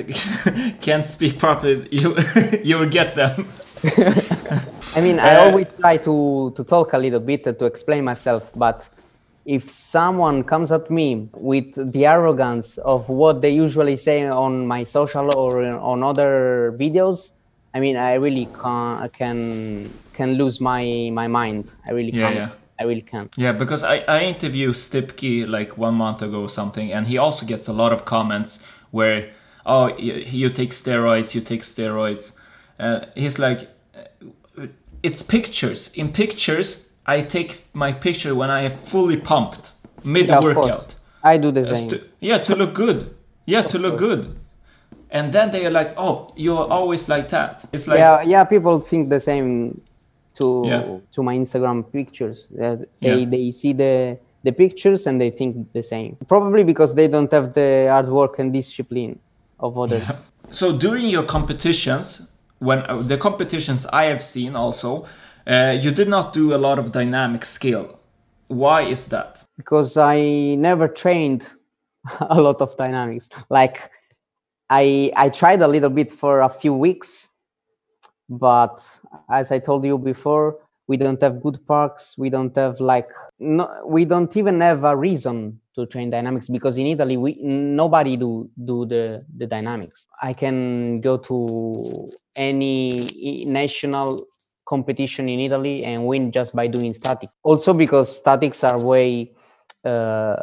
can't speak properly, you you will get them. I mean, I Uh, always try to to talk a little bit to explain myself, but if someone comes at me with the arrogance of what they usually say on my social or on other videos, I mean, I really can can can lose my my mind. I really Yeah, can't. yeah. I really can't. Yeah, because I, I interviewed Stipke like one month ago or something, and he also gets a lot of comments where, oh, you, you take steroids, you take steroids. Uh, he's like, it's pictures. In pictures, I take my picture when I am fully pumped mid yeah, workout. I do the same. to- yeah, to look good. Yeah, to look good. And then they are like, "Oh, you're always like that." It's like, yeah, yeah. People think the same to Yeah. to my Instagram pictures. They Yeah. they see the the pictures and they think the same. Probably because they don't have the hard work and discipline of others. So during your competitions, when uh, the competitions I have seen also, uh, you did not do a lot of dynamic skill. Why is that? because I never trained a lot of dynamics. Like I I tried a little bit for a few weeks, but as I told you before, we don't have good parks. We don't have like no, we don't even have a reason to train dynamics because in Italy we nobody do do the the dynamics. I can go to any national competition in Italy and win just by doing static. Also because statics are way uh,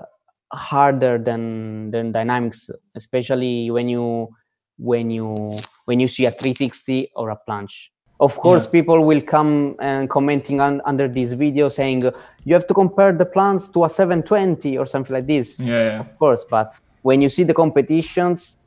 harder than than dynamics, especially when you when you when you see a 360 or a planche. Of course, people will come and commenting on, under this video saying you have to compare the planche to a 720 or something like this Yeah, yeah. of course but when you see the competitions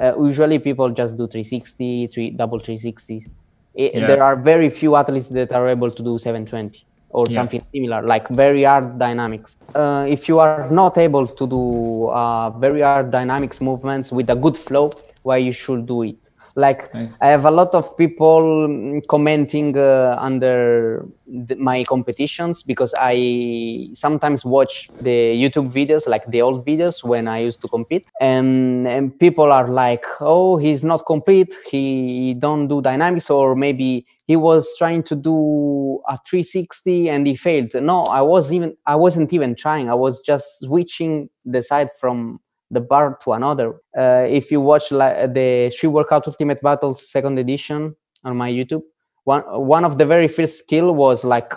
uh, usually people just do 360 three double 360 Yeah. there are very few athletes that are able to do 720 or Yeah. something similar like very hard dynamics uh, if you are not able to do uh, very hard dynamics movements with a good flow why you should do it like i have a lot of people mm, commenting uh, under the, my competitions because i sometimes watch the youtube videos like the old videos when i used to compete. And, and people are like oh he's not complete. He don't do dynamics. Or maybe he was trying to do a 360 and he failed. No i was even i wasn't even trying. I was just switching the side from the bar to another. Uh, if you watch like the Street Workout Ultimate Battles second edition on my YouTube, one one of the very first skill was like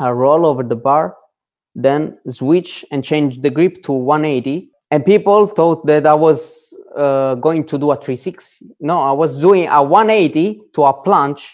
a roll over the bar, then switch and change the grip to 180. And people thought that I was uh, going to do a 360. No, I was doing a 180 to a planche.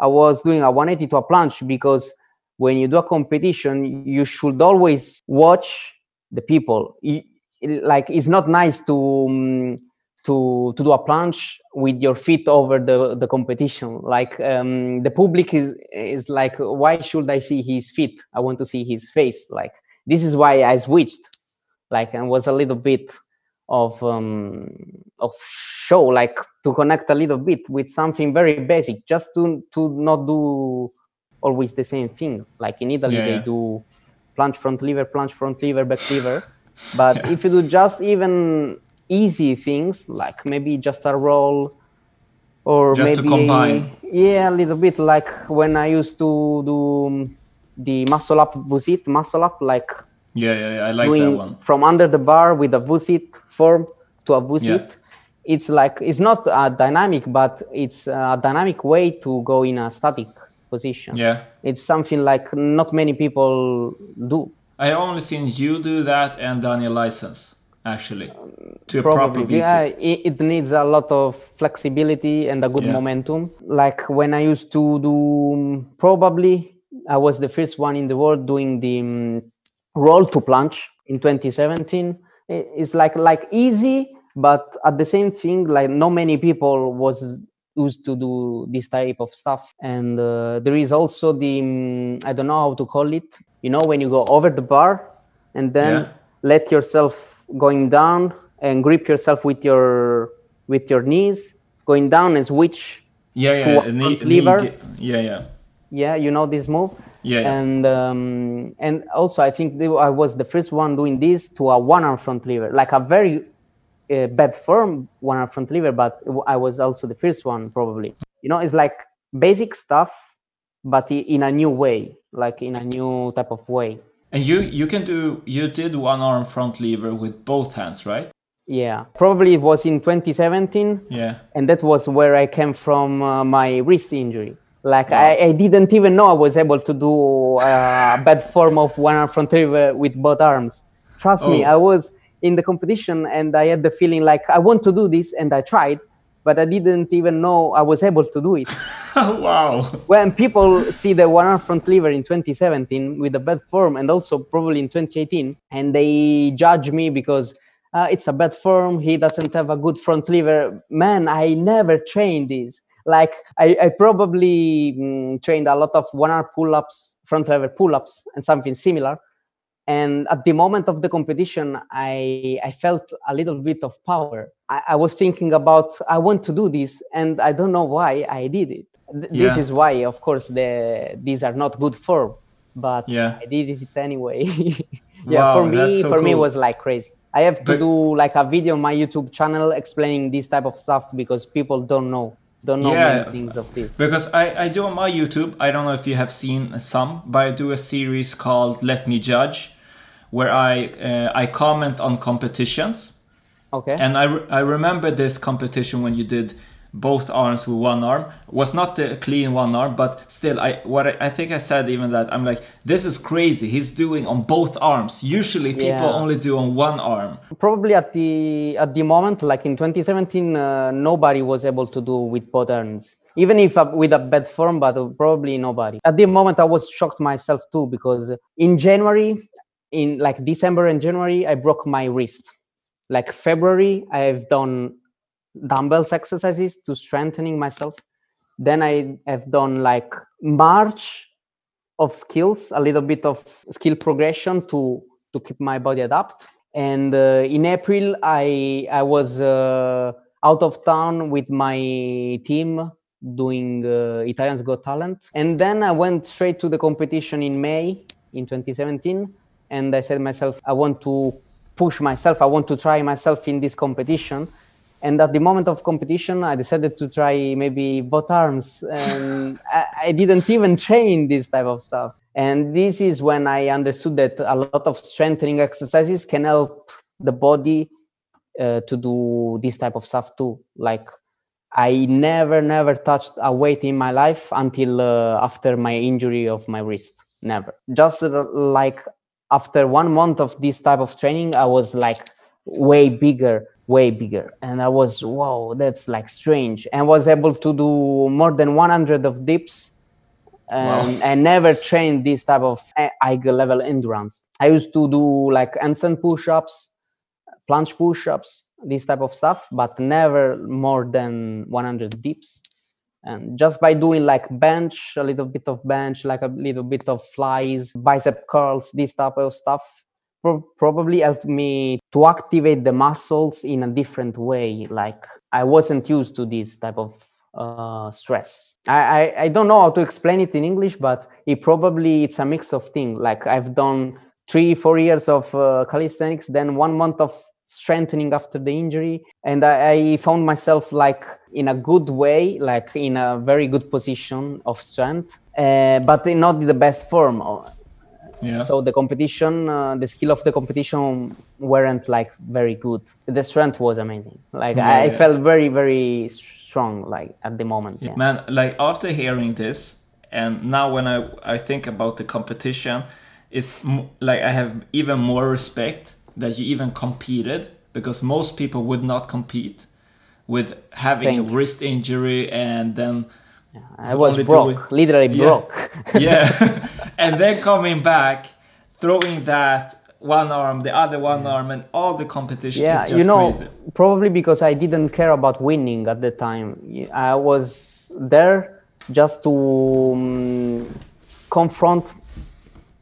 I was doing a 180 to a planche because when you do a competition, you should always watch the people. You- like it's not nice to um, to to do a planche with your feet over the the competition. Like um, the public is is like why should i see his feet? I want to see his face. Like this is why i switched. Like and was a little bit of um of show like to connect a little bit with something very basic just to to not do always the same thing. Like in italy Yeah, they do planche front lever planche front lever back lever but Yeah. if you do just even easy things like maybe just a roll or Just to maybe combine. yeah a little bit like when i used to do the muscle up V-sit muscle up like Yeah, yeah, yeah. I like that one. from under the bar with a V-sit form to a V-sit it's like it's not a dynamic but it's a dynamic way to go in a static position Yeah. it's something like not many people do I only seen you do that and Daniel Laizans actually to a proper V-sit. yeah it, it needs a lot of flexibility and a good Yeah. momentum like when i used to do um, probably i was the first one in the world doing the um, roll to planche in 2017 I- it's like like easy but at the same thing like not many people was used to do this type of stuff and uh, there is also the um, i don't know how to call it you know when you go over the bar and then Yeah. let yourself going down and grip yourself with your with your knees going down and switch yeah, to yeah. a knee- front knee yeah, yeah. yeah you know this move Yeah, yeah. and um, and also i think i was the first one doing this to a one arm front lever like a very uh, bad form one arm front lever but i was also the first one probably you know it's like basic stuff but in a new way like in a new type of way And you you can do you did one arm front lever with both hands, right? yeah probably it was in 2017 Yeah. and that was where I came from uh, my wrist injury. Like I, I didn't even know I was able to do uh, a bad form of one arm front lever with both arms. Trust me, Oh. I was in the competition and I had the feeling like I want to do this, and I tried, but I didn't even know I was able to do it. wow. When people see the one arm front lever in 2017 with a bad form and also probably in 2018, and they judge me because uh, it's a bad form, he doesn't have a good front lever. Man, I never trained this. Like, I, I probably mm, trained a lot of one arm pull ups, front lever pull ups, and something similar and at the moment of the competition i i felt a little bit of power. I, I was thinking about i want to do this and i don't know why i did it. Th- Yeah. this is why of course the these are not good form but Yeah. i did it anyway. Yeah Wow, for me so for me it was like crazy. I have to But- do like a video on my youtube channel explaining this type of stuff because people don't know don't know Yeah. many things of this. Because I, I do on my YouTube, I don't know if you have seen some, but I do a series called Let Me Judge, where I uh, I comment on competitions. okay And I, re- I remember this competition when you did both arms with one arm. Was not the clean one arm, but still, I what I, I think I said even that I'm like, this is crazy. He's doing on both arms. Usually people Yeah. only do on one arm. probably at the at the moment like in 2017 uh, nobody was able to do with both arms even if uh, with a bad form but probably nobody at the moment i was shocked myself too because in january in like december and january i broke my wrist. Like february i've done dumbbells exercises to strengthening myself. Then i have done like march of skills a little bit of skill progression to to keep my body adapt. And uh, in april i i was uh, out of town with my team doing uh, italians got talent. And then i went straight to the competition in may in 2017 and i said myself i want to push myself. I want to try myself in this competition. And at the moment of competition i decided to try maybe both arms and I, I didn't even train this type of stuff. And this is when i understood that a lot of strengthening exercises can help the body uh, to do this type of stuff too. Like i never never touched a weight in my life until uh, after my injury of my wrist. Never. Just uh, like after one month of this type of training i was like way bigger way bigger. And i was wow that's like strange. And was able to do more than 100 of dips. And i never trained this type of uh, high level endurance. I used to do like handstand push-ups planche push-ups this type of stuff but never more than 100 dips and just by doing like bench a little bit of bench like a little bit of flies bicep curls this type of stuff pro- probably helped me to activate the muscles in a different way. Like i wasn't used to this type of uh, stress. I, I i don't know how to explain it in english but it probably it's a mix of things like i've done three four years of uh, calisthenics then one month of strengthening after the injury and I, I found myself like in a good way like in a very good position of strength uh, but in not the best form Yeah. so the competition uh, the skill of the competition weren't like very good the strength was amazing like Yeah, i yeah. felt very very strong like at the moment. Man, like after hearing this, and now when I I think about the competition, it's m- like I have even more respect that you even competed because most people would not compete with having Thank a wrist injury and then i was broke doing- literally Yeah. broke yeah, and then coming back, throwing that one arm, the other one arm, and all the competition. yeah is just you know crazy. probably because i didn't care about winning at the time I was there just to um, confront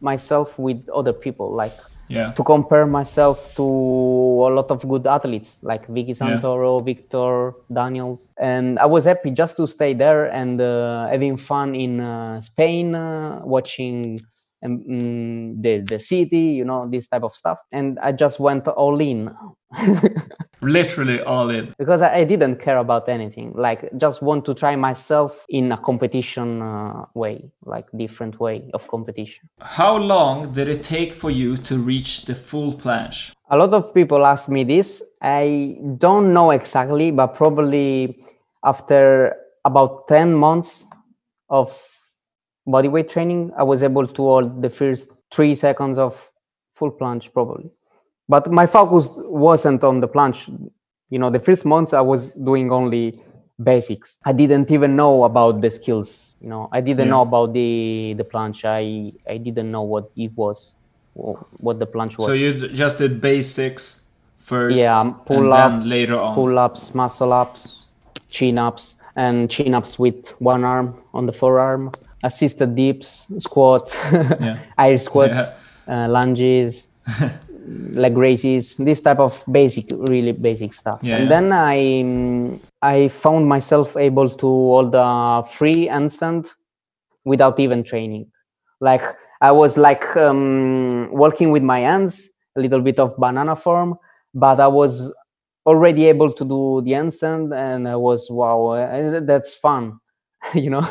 myself with other people like Yeah. to compare myself to a lot of good athletes like Vicky Santoro, Victor, Daniels, and I was happy just to stay there and uh, having fun in uh, Spain, uh, watching um, mm, the the city, you know, this type of stuff. And I just went all in Literally all in. because I, didn't care about anything. Like just want to try myself in a competition uh, way, like different way of competition. How long did it take for you to reach the full planche? A lot of people ask me this. I don't know exactly, but probably after about 10 months of bodyweight training, I was able to hold the first three seconds of full planche, probably. But my focus wasn't on the planche. You know, the first months I was doing only basics. I didn't even know about the skills. You know, I didn't Yeah. know about the the planche. I I didn't know what it was, what the planche was. So you just did basics first, yeah, pull ups, later on. pull ups, muscle ups, chin ups, and chin ups with one arm on the forearm, assisted dips, squats, Yeah. air squats, Yeah. uh, lunges, leg raises, this type of basic, really basic stuff. Yeah, and yeah. then I I found myself able to hold a free handstand without even training. Like I was like um, working with my hands, a little bit of banana form, but I was already able to do the handstand, and I was wow, uh, that's fun, you know.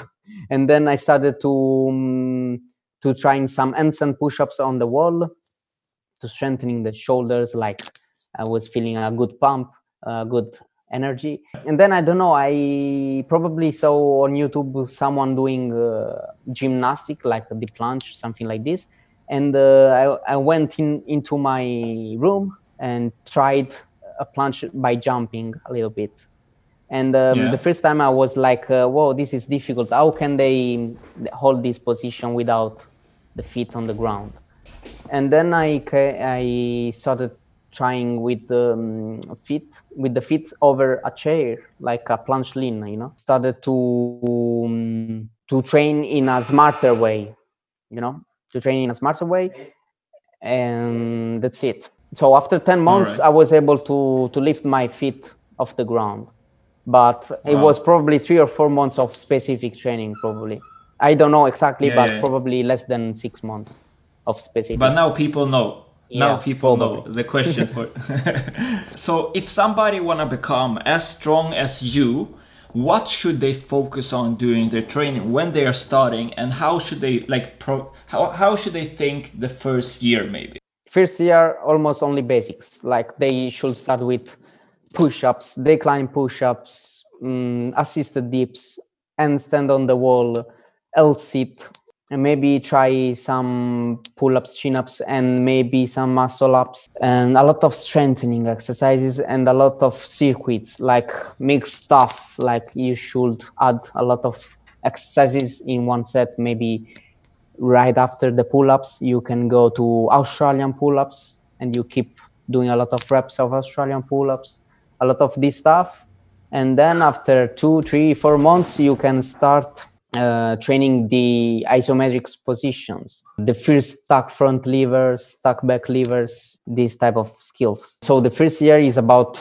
And then I started to um, to trying some handstand push-ups on the wall to strengthening the shoulders. Like I was feeling a good pump, a good energy. And then I don't know, I probably saw on YouTube someone doing uh, gymnastic, like the planche, something like this. And uh, I, I went in into my room and tried a planche by jumping a little bit. And um, Yeah. the first time I was like, uh, "Whoa, this is difficult. How can they hold this position without the feet on the ground?" And then I I started trying with the um, feet with the feet over a chair like a planche lean you know? Started to um, to train in a smarter way you know? To train in a smarter way and that's it. So after 10 months Alright. i was able to to lift my feet off the ground. But it was probably three or four months of specific training probably. I don't know exactly Yeah, but yeah, yeah. probably less than six months of specific But now people know. now Yeah, people know the questions for. so if somebody wanna become as strong as you, what should they focus on during their training when they are starting, and how should they like pro? How how should they think the first year maybe? first year almost only basics like they should start with push-ups decline push-ups mm, assisted dips and stand on the wall l sit and maybe try some pull-ups chin-ups and maybe some muscle ups and a lot of strengthening exercises and a lot of circuits like mixed stuff like you should add a lot of exercises in one set. Maybe right after the pull-ups you can go to australian pull-ups and you keep doing a lot of reps of australian pull-ups a lot of this stuff. And then after two three four months you can start uh, training the isometric positions the first stuck front levers stuck back levers these type of skills so the first year is about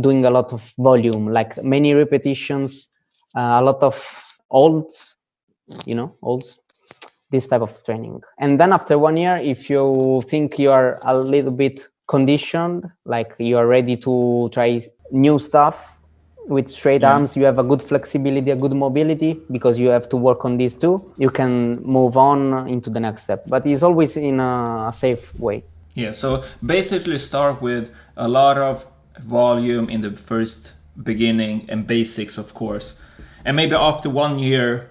doing a lot of volume like many repetitions uh, a lot of olds you know olds this type of training. And then after one year, if you think you are a little bit conditioned, like you are ready to try new stuff with straight Yeah. arms, you have a good flexibility, a good mobility, because you have to work on these two you can move on into the next step. But it's always in a safe way. Yeah. So basically, start with a lot of volume in the first beginning and basics, of course, and maybe after one year,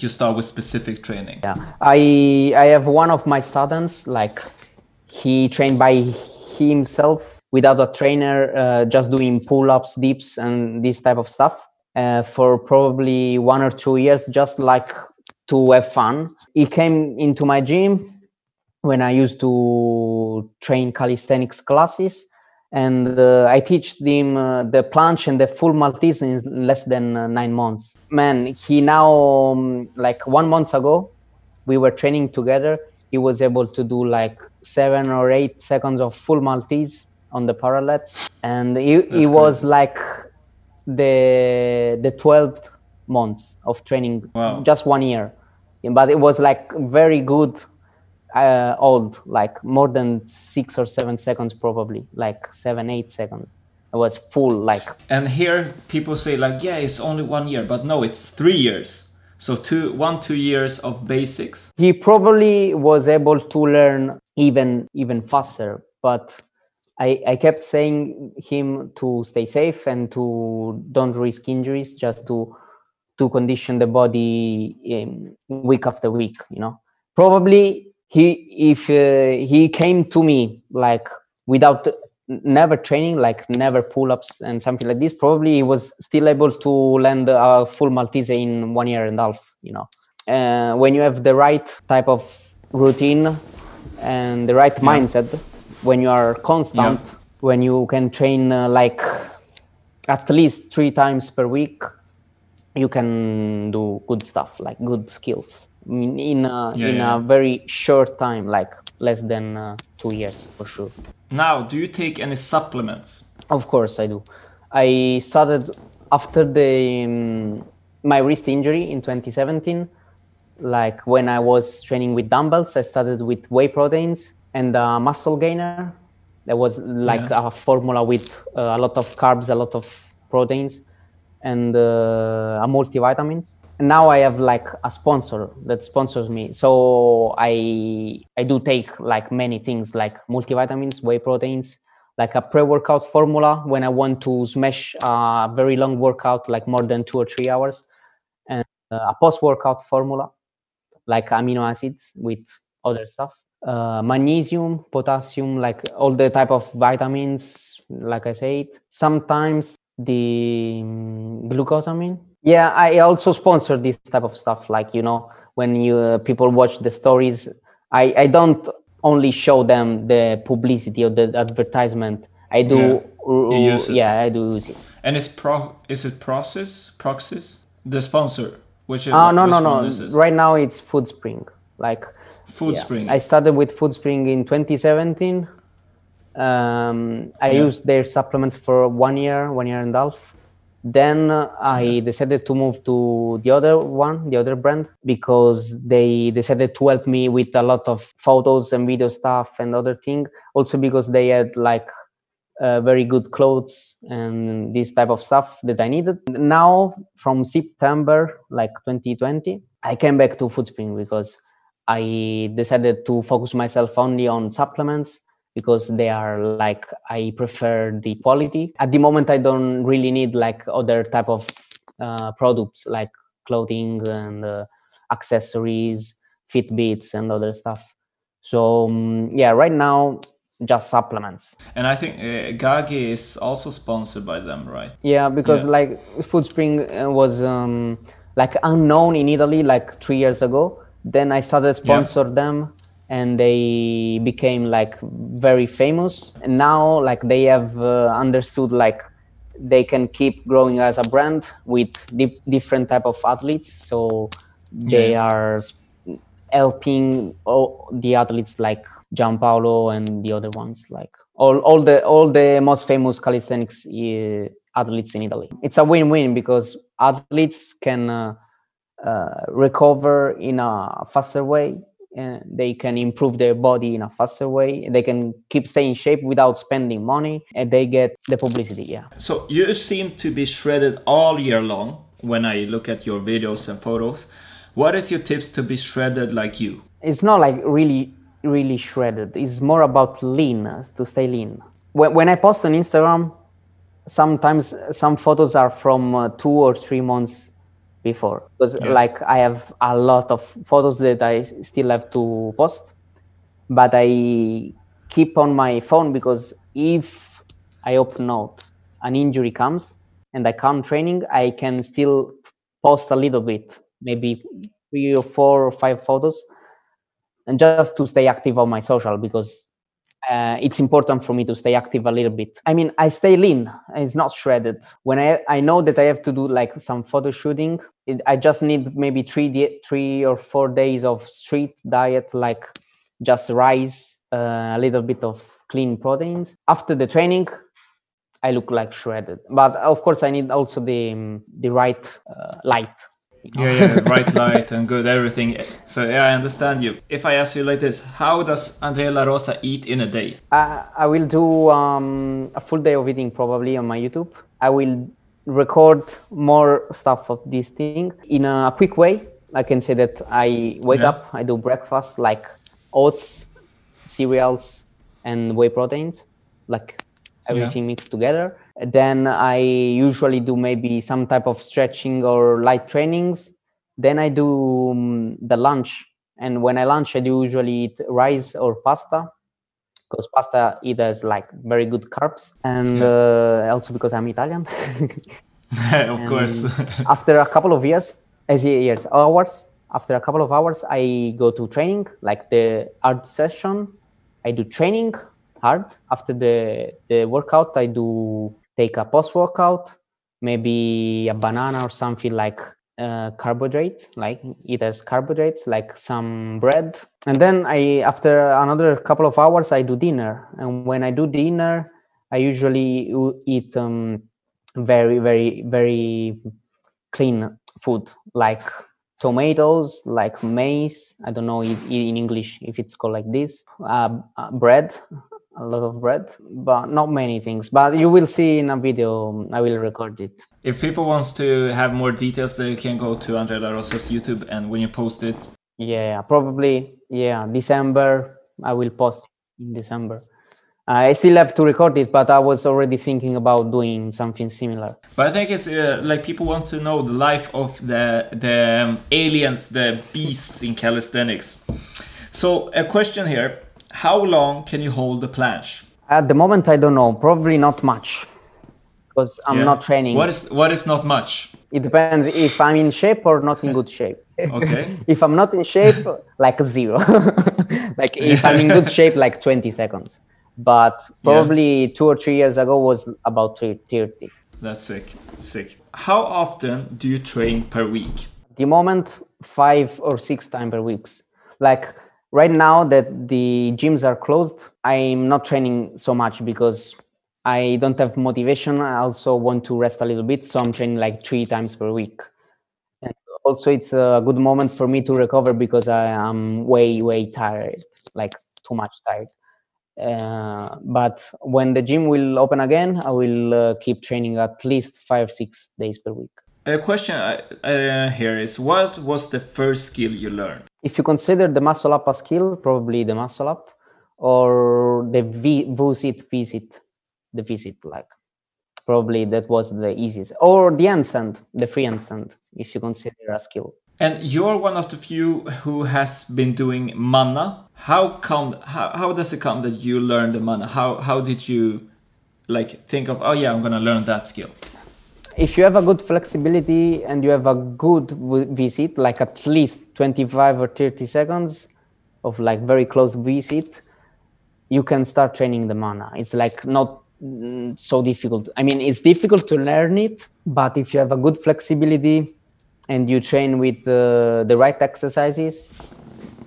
you start with specific training. Yeah, I I have one of my students like he trained by himself without a trainer, uh, just doing pull-ups, dips, and this type of stuff uh, for probably one or two years, just like to have fun. He came into my gym when I used to train calisthenics classes. And uh, I teach him uh, the planche and the full Maltese in less than uh, nine months. Man, he now, um, like one month ago, we were training together. He was able to do like seven or eight seconds of full Maltese on the parallels. And it, That's was like the the 12th months of training, Wow. just one year. But it was like very good uh, old, like more than six or seven seconds, probably like seven, eight seconds. It was full, like And here people say like, yeah, it's only one year, but no, it's three years. So two, one, two years of basics. he probably was able to learn even even faster. But I, I kept saying him to stay safe and to don't risk injuries, just to to condition the body um, week after week. You know, probably he if uh, he came to me like without never training, like never pull-ups and something like this, probably he was still able to land a full Maltese in one year and a half. You know, uh, when you have the right type of routine and the right Yeah. mindset, when you are constant, Yeah. when you can train uh, like at least three times per week, you can do good stuff, like good skills in in a, Yeah, in yeah. a very short time, like less than uh, two years for sure. Now, do you take any supplements? Of course, I do. I started after the um, my wrist injury in 2017. Like when I was training with dumbbells, I started with whey proteins and a muscle gainer. That was like Yeah. a formula with uh, a lot of carbs, a lot of proteins, and uh, a multivitamins. And now I have like a sponsor that sponsors me. So I I do take like many things like multivitamins, whey proteins, like a pre-workout formula when I want to smash a very long workout, like more than two or three hours, and uh, a post-workout formula, like amino acids with other stuff, uh, magnesium, potassium, like all the type of vitamins, like I said. Sometimes the um, glucosamine. Yeah, I also sponsor this type of stuff. Like you know, when you uh, people watch the stories, I I don't only show them the publicity or the advertisement. I do. Yeah, uh, use it. yeah, I do use it. And is pro is it Process? Proxys? The sponsor? Which is Oh no which no no! Right now it's Foodspring. Like Food yeah, Spring. I started with Foodspring in 2017. Um, I Yeah. used their supplements for one year, one year and a half. Then I decided to move to the other one, the other brand, because they decided to help me with a lot of photos and video stuff and other thing. Also because they had like uh, very good clothes and this type of stuff that I needed. Now, from September, like 2020, I came back to Foodspring because I decided to focus myself only on supplements because they are like I prefer the quality. At the moment, I don't really need like other type of uh, products like clothing and uh, accessories, Fitbits, and other stuff. So um, yeah, right now just supplements. and I think uh, Gagi is also sponsored by them, right? Yeah, because Yeah. like Foodspring uh, was um, like unknown in Italy like three years ago. Then I started sponsor them, and they became like very famous. And now like they have uh, understood like they can keep growing as a brand with dif- different type of athletes. So they Yeah. are helping all the athletes like Gianpaolo and the other ones like all, all the all the most famous calisthenics uh, athletes in Italy. It's a win-win because athletes can uh, recover in a faster way and they can improve their body in a faster way they can keep staying in shape without spending money and they get the publicity yeah So you seem to be shredded all year long when I look at your videos and photos. What is your tips to be shredded like you? it's not like really really shredded it's more about lean uh, to stay lean when, when i post on instagram sometimes some photos are from uh, two or three months before because Yeah. like i have a lot of photos that i still have to post but i keep on my phone because if i open out an injury comes and i come training i can still post a little bit maybe three or four or five photos and just to stay active on my social because uh, it's important for me to stay active a little bit. I mean, I stay lean. It's not shredded. When I I know that I have to do like some photo shooting, it, I just need maybe three di- three or four days of street diet, like just rice, uh, a little bit of clean proteins. After the training, I look like shredded. But of course, I need also the the right uh, light. Yeah, yeah, bright light and good everything. So yeah, I understand you. If I ask you like this, how does Andrea Larosa eat in a day? I, I will do um, a full day of eating probably on my YouTube. I will record more stuff of this thing in a quick way. I can say that I wake Yeah. up, I do breakfast like oats, cereals, and whey proteins, like everything mixed together. Then I usually do maybe some type of stretching or light trainings. Then I do um, the lunch, and when I lunch, I do usually eat rice or pasta because pasta it has like very good carbs, and uh, also because I'm Italian. of course. after a couple of years, as years hours, after a couple of hours, I go to training, like the art session. I do training hard. After the the workout, I do take a post workout, maybe a banana or something like uh, carbohydrates, like it as carbohydrates, like some bread. And then I, after another couple of hours, I do dinner. And when I do dinner, I usually eat um, very, very, very clean food, like tomatoes, like maize. I don't know in English if it's called like this. Uh, bread, a lot of bread, but not many things. But you will see in a video. I will record it. If people wants to have more details, they can go to Andrea Larosa's YouTube, and when you post it, yeah, probably yeah, December. I will post in December. I still have to record it, but I was already thinking about doing something similar. But I think it's uh, like people want to know the life of the the um, aliens, the beasts in calisthenics. So a question here: How long can you hold the planche? At the moment, I don't know. Probably not much, because I'm yeah. not training. What is what is not much? It depends if I'm in shape or not in good shape. Okay. if I'm not in shape, like zero. like if I'm in good shape, like 20 seconds but probably yeah. two or three years ago was about 30 that's sick sick how often do you train per week the moment five or six times per week like right now that the gyms are closed i'm not training so much because i don't have motivation. I also want to rest a little bit so i'm training like three times per week. And also it's a good moment for me to recover because i am way way tired like too much tired. Uh, but when the gym will open again, I will uh, keep training at least five, six days per week. A question uh, here is what was the first skill you learned? If you consider the muscle up a skill, probably the muscle up or the v- V-sit V-sit, the V-sit like probably that was the easiest or the handstand, the free handstand, if you consider a skill. And you're one of the few who has been doing manna. How come? How, how does it come that you learned the manna? How how did you like think of? Oh yeah, I'm gonna learn that skill. If you have a good flexibility and you have a good V-sit, like at least 25 or 30 seconds of like very close V-sit, you can start training the manna. It's like not mm, so difficult. I mean, it's difficult to learn it, but if you have a good flexibility and you train with uh, the right exercises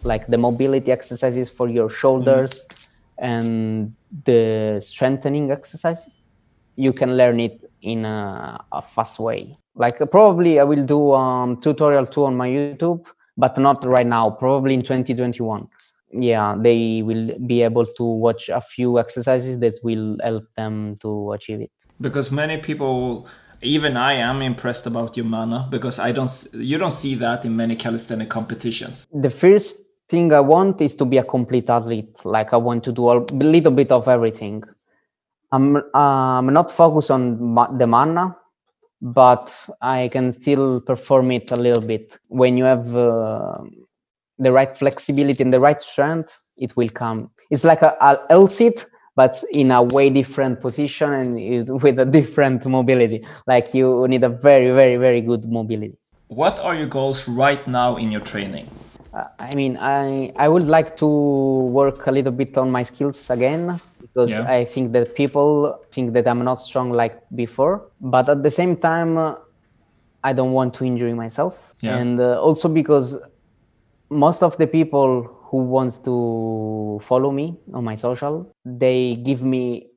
like the mobility exercises for your shoulders mm-hmm. and the strengthening exercises you can learn it in a, a fast way like probably i will do um tutorial too on my youtube but not right now probably in 2021 yeah they will be able to watch a few exercises that will help them to achieve it because many people even I am impressed about your manna because I don't you don't see that in many calisthenic competitions. The first thing I want is to be a complete athlete. Like I want to do a little bit of everything. I'm I'm not focused on the manna, but I can still perform it a little bit. When you have uh, the right flexibility and the right strength, it will come. It's like a, a L sit but in a way different position and with a different mobility. Like you need a very, very, very good mobility. What are your goals right now in your training? Uh, I mean, I I would like to work a little bit on my skills again because yeah. I think that people think that I'm not strong like before. But at the same time, uh, I don't want to injure myself, yeah. and uh, also because most of the people who wants to follow me on my social they give me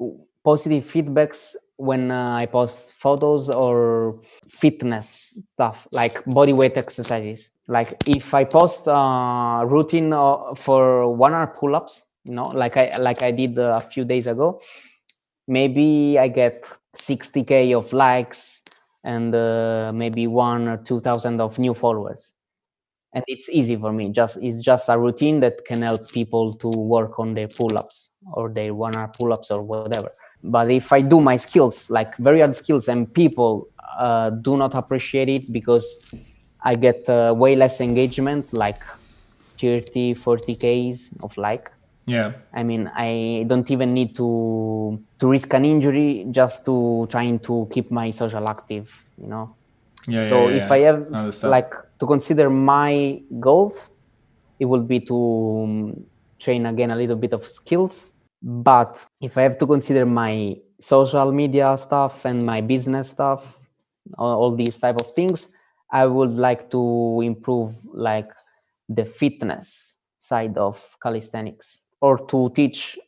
positive feedbacks when uh, i post photos or fitness stuff like body weight exercises like if i post a routine uh, for one hour pull-ups you know like i like i did a few days ago. Maybe i get 60k of likes and uh, maybe one or two thousand of new followers. And it's easy for me. Just it's just a routine that can help people to work on their pull-ups or their one hour pull-ups or whatever. But if i do my skills like very hard skills and people uh, do not appreciate it because i get uh, way less engagement like 30 40 ks of like Yeah. I mean, I don't even need to to risk an injury just to trying to keep my social active, you know. Yeah. So yeah, if yeah. I have understand. like to consider my goals, it would be to um, train again a little bit of skills. But if I have to consider my social media stuff and my business stuff, all, all these type of things, I would like to improve like the fitness side of calisthenics or to teach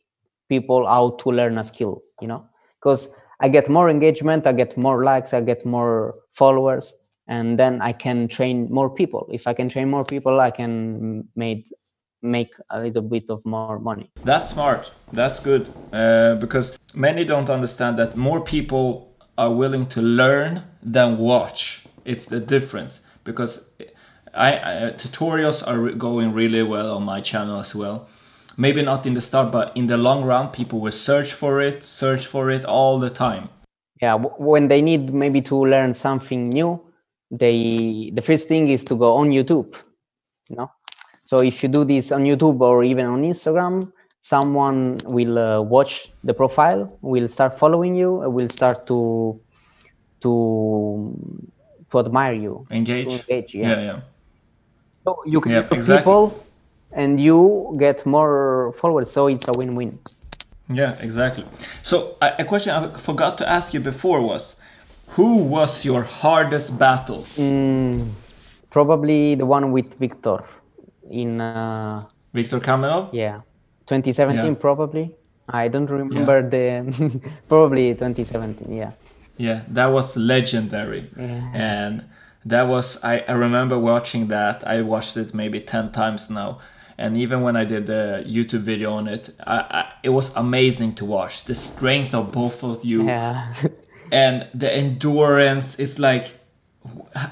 people how to learn a skill, you know, because I get more engagement, I get more likes, I get more followers, and then I can train more people. If I can train more people, I can make make a little bit of more money. That's smart. That's good uh, because many don't understand that more people are willing to learn than watch. It's the difference because I, I tutorials are going really well on my channel as well. Maybe not in the start, but in the long run, people will search for it, search for it all the time. Yeah, when they need maybe to learn something new, they the first thing is to go on YouTube, you know. So if you do this on YouTube or even on Instagram, someone will uh, watch the profile, will start following you, uh, will start to to to admire you, Engage. to engage. Yeah, Yeah. yeah. So you can Yeah, exactly. people, and you get more followers. So it's a win-win. Yeah, exactly. So a, question I forgot to ask you before was, who was your hardest battle? Mm, probably the one with Viktor in uh, Viktor Kamenov? yeah 2017 Yeah. probably i don't remember the probably 2017 yeah Yeah, that was legendary. Yeah. And that was I, I remember watching that. I watched it maybe 10 times now. And even when I did the YouTube video on it, I, I, it was amazing to watch. The strength of both of you yeah and the endurance. It's like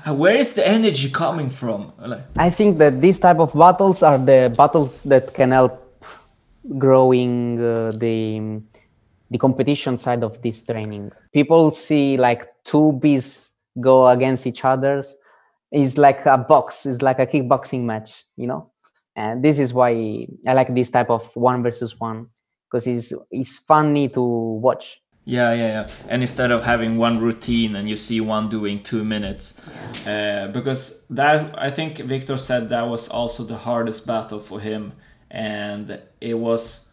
where is the energy coming from? Like i think that these type of battles are the battles that can help growing uh, the the competition side of this training people see like two bees go against each other. it's like a box it's like a kickboxing match you know and this is why i like this type of one versus one because it's it's funny to watch Yeah, yeah, yeah. And instead of having one routine and you see one doing two minutes, uh, because that I think Viktor said that was also the hardest battle for him, and it was.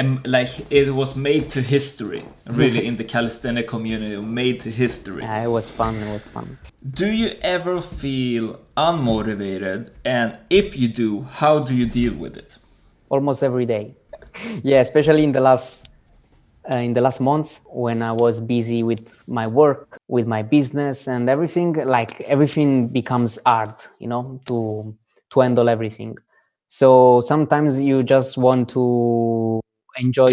Um, like it was made to history, really, in the calisthenic community, made to history. yeah, it was fun it was fun Do you ever feel unmotivated? And if you do, how do you deal with it? almost every day yeah especially in the last uh, in the last month when i was busy with my work with my business and everything like everything becomes hard you know to to handle everything so sometimes you just want to enjoy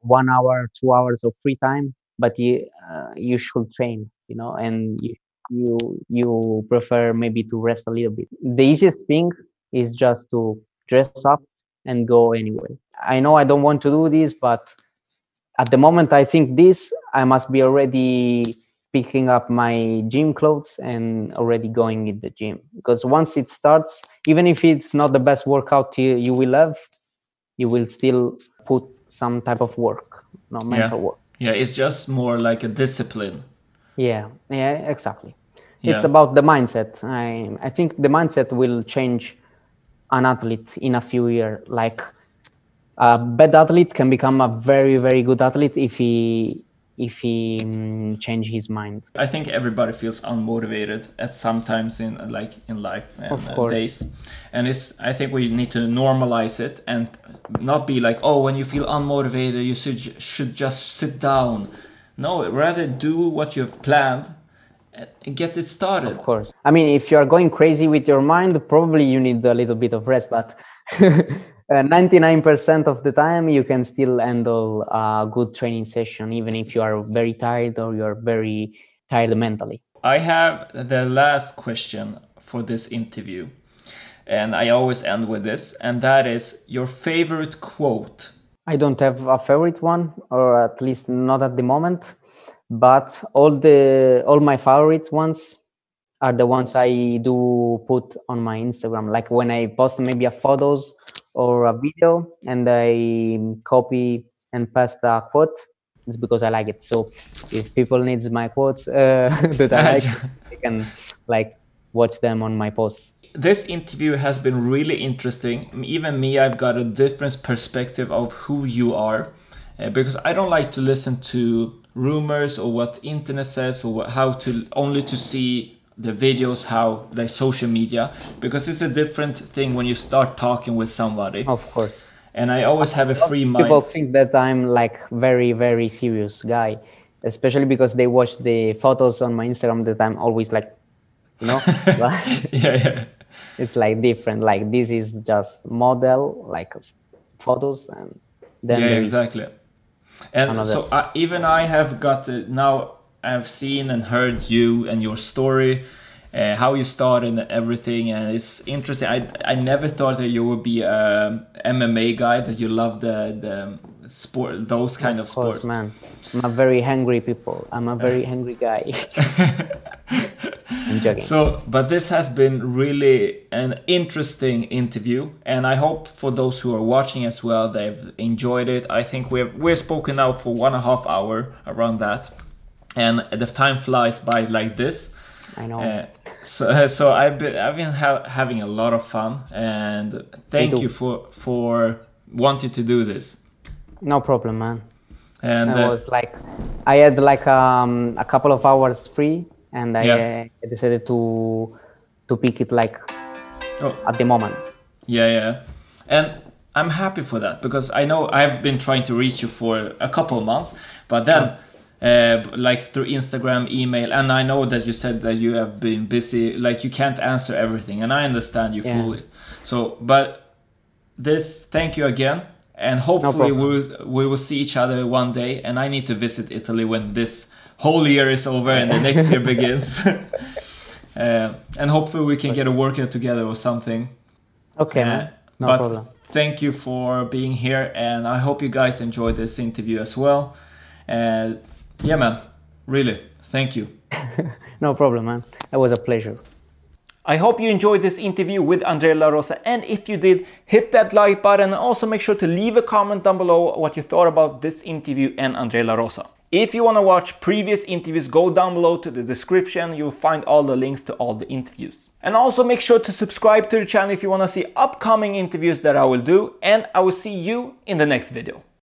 one hour two hours of free time but you uh, you should train you know and you you you prefer maybe to rest a little bit the easiest thing is just to dress up and go anyway. I know I don't want to do this, but at the moment I think this, I must be already picking up my gym clothes and already going in the gym. Because once it starts, even if it's not the best workout you, you will have, you will still put some type of work, no mental work. Yeah, it's just more like a discipline. Yeah, yeah, exactly. It's about the mindset. I I think the mindset will change an athlete in a few years. Like a bad athlete can become a very very good athlete if he if he mm, change his mind. I think everybody feels unmotivated at some times in like in life and Of uh, course. days, and it's. I think we need to normalize it and not be like, oh, when you feel unmotivated, you should should just sit down. No, rather do what you've planned and get it started. Of course. I mean, if you are going crazy with your mind, probably you need a little bit of rest. But Uh, ninety nine percent of the time, you can still handle a good training session, even if you are very tired or you are very tired mentally. I have the last question for this interview, and I always end with this, and that is your favorite quote. I don't have a favorite one, or at least not at the moment. But all the all my favorite ones are the ones I do put on my Instagram. Like when I post maybe a photos or a video and I copy and paste a quote, it's because I like it. So if people needs my quotes uh, that I like, they can like watch them on my posts. This interview has been really interesting. Even me, I've got a different perspective of who you are uh, because I don't like to listen to rumors or what internet says or what, how to only to see the videos how like social media because it's a different thing when you start talking with somebody. Of course. and i always have a free mind. People think that I'm like very very serious guy, especially because they watch the photos on my Instagram that I'm always like, you know, yeah yeah. it's like different. Like this is just model like photos and then yeah exactly. And Another- so I, even i have got uh, now i've seen and heard you and your story uh, how you started and everything and it's interesting i i never thought that you would be a mma guy that you love the the sport those kind of, of course, sports man. I'm a very hungry people. I'm a very hungry guy. I'm joking. So, but this has been really an interesting interview, and I hope for those who are watching as well, they've enjoyed it. I think we've we're spoken now for one and a half hour around that, and the time flies by like this. I know. Uh, so, so I've been I've been ha- having a lot of fun, and thank you for for wanting to do this. no problem, man. And I uh, was like, I had like um, a couple of hours free, and I Yeah. uh, decided to to pick it like oh, at the moment. Yeah, yeah. And I'm happy for that because I know I've been trying to reach you for a couple of months, but then uh, like through Instagram, email, and I know that you said that you have been busy, like you can't answer everything, and I understand you Yeah. fully. So, but this, thank you again, and hopefully we will we will see each other one day, and I need to visit Italy when this whole year is over and the next year begins. Uh, and hopefully we can get a workout together or something. Okay, Uh. No but problem. thank you for being here, and I hope you guys enjoyed this interview as well. And yeah, man, really, thank you. No problem, man. It was a pleasure. I hope you enjoyed this interview with Andrea Larosa, and if you did, hit that like button and also make sure to leave a comment down below what you thought about this interview and Andrea Larosa. If you want to watch previous interviews, go down below to the description. You'll find all the links to all the interviews. And also make sure to subscribe to the channel if you want to see upcoming interviews that I will do, and I will see you in the next video.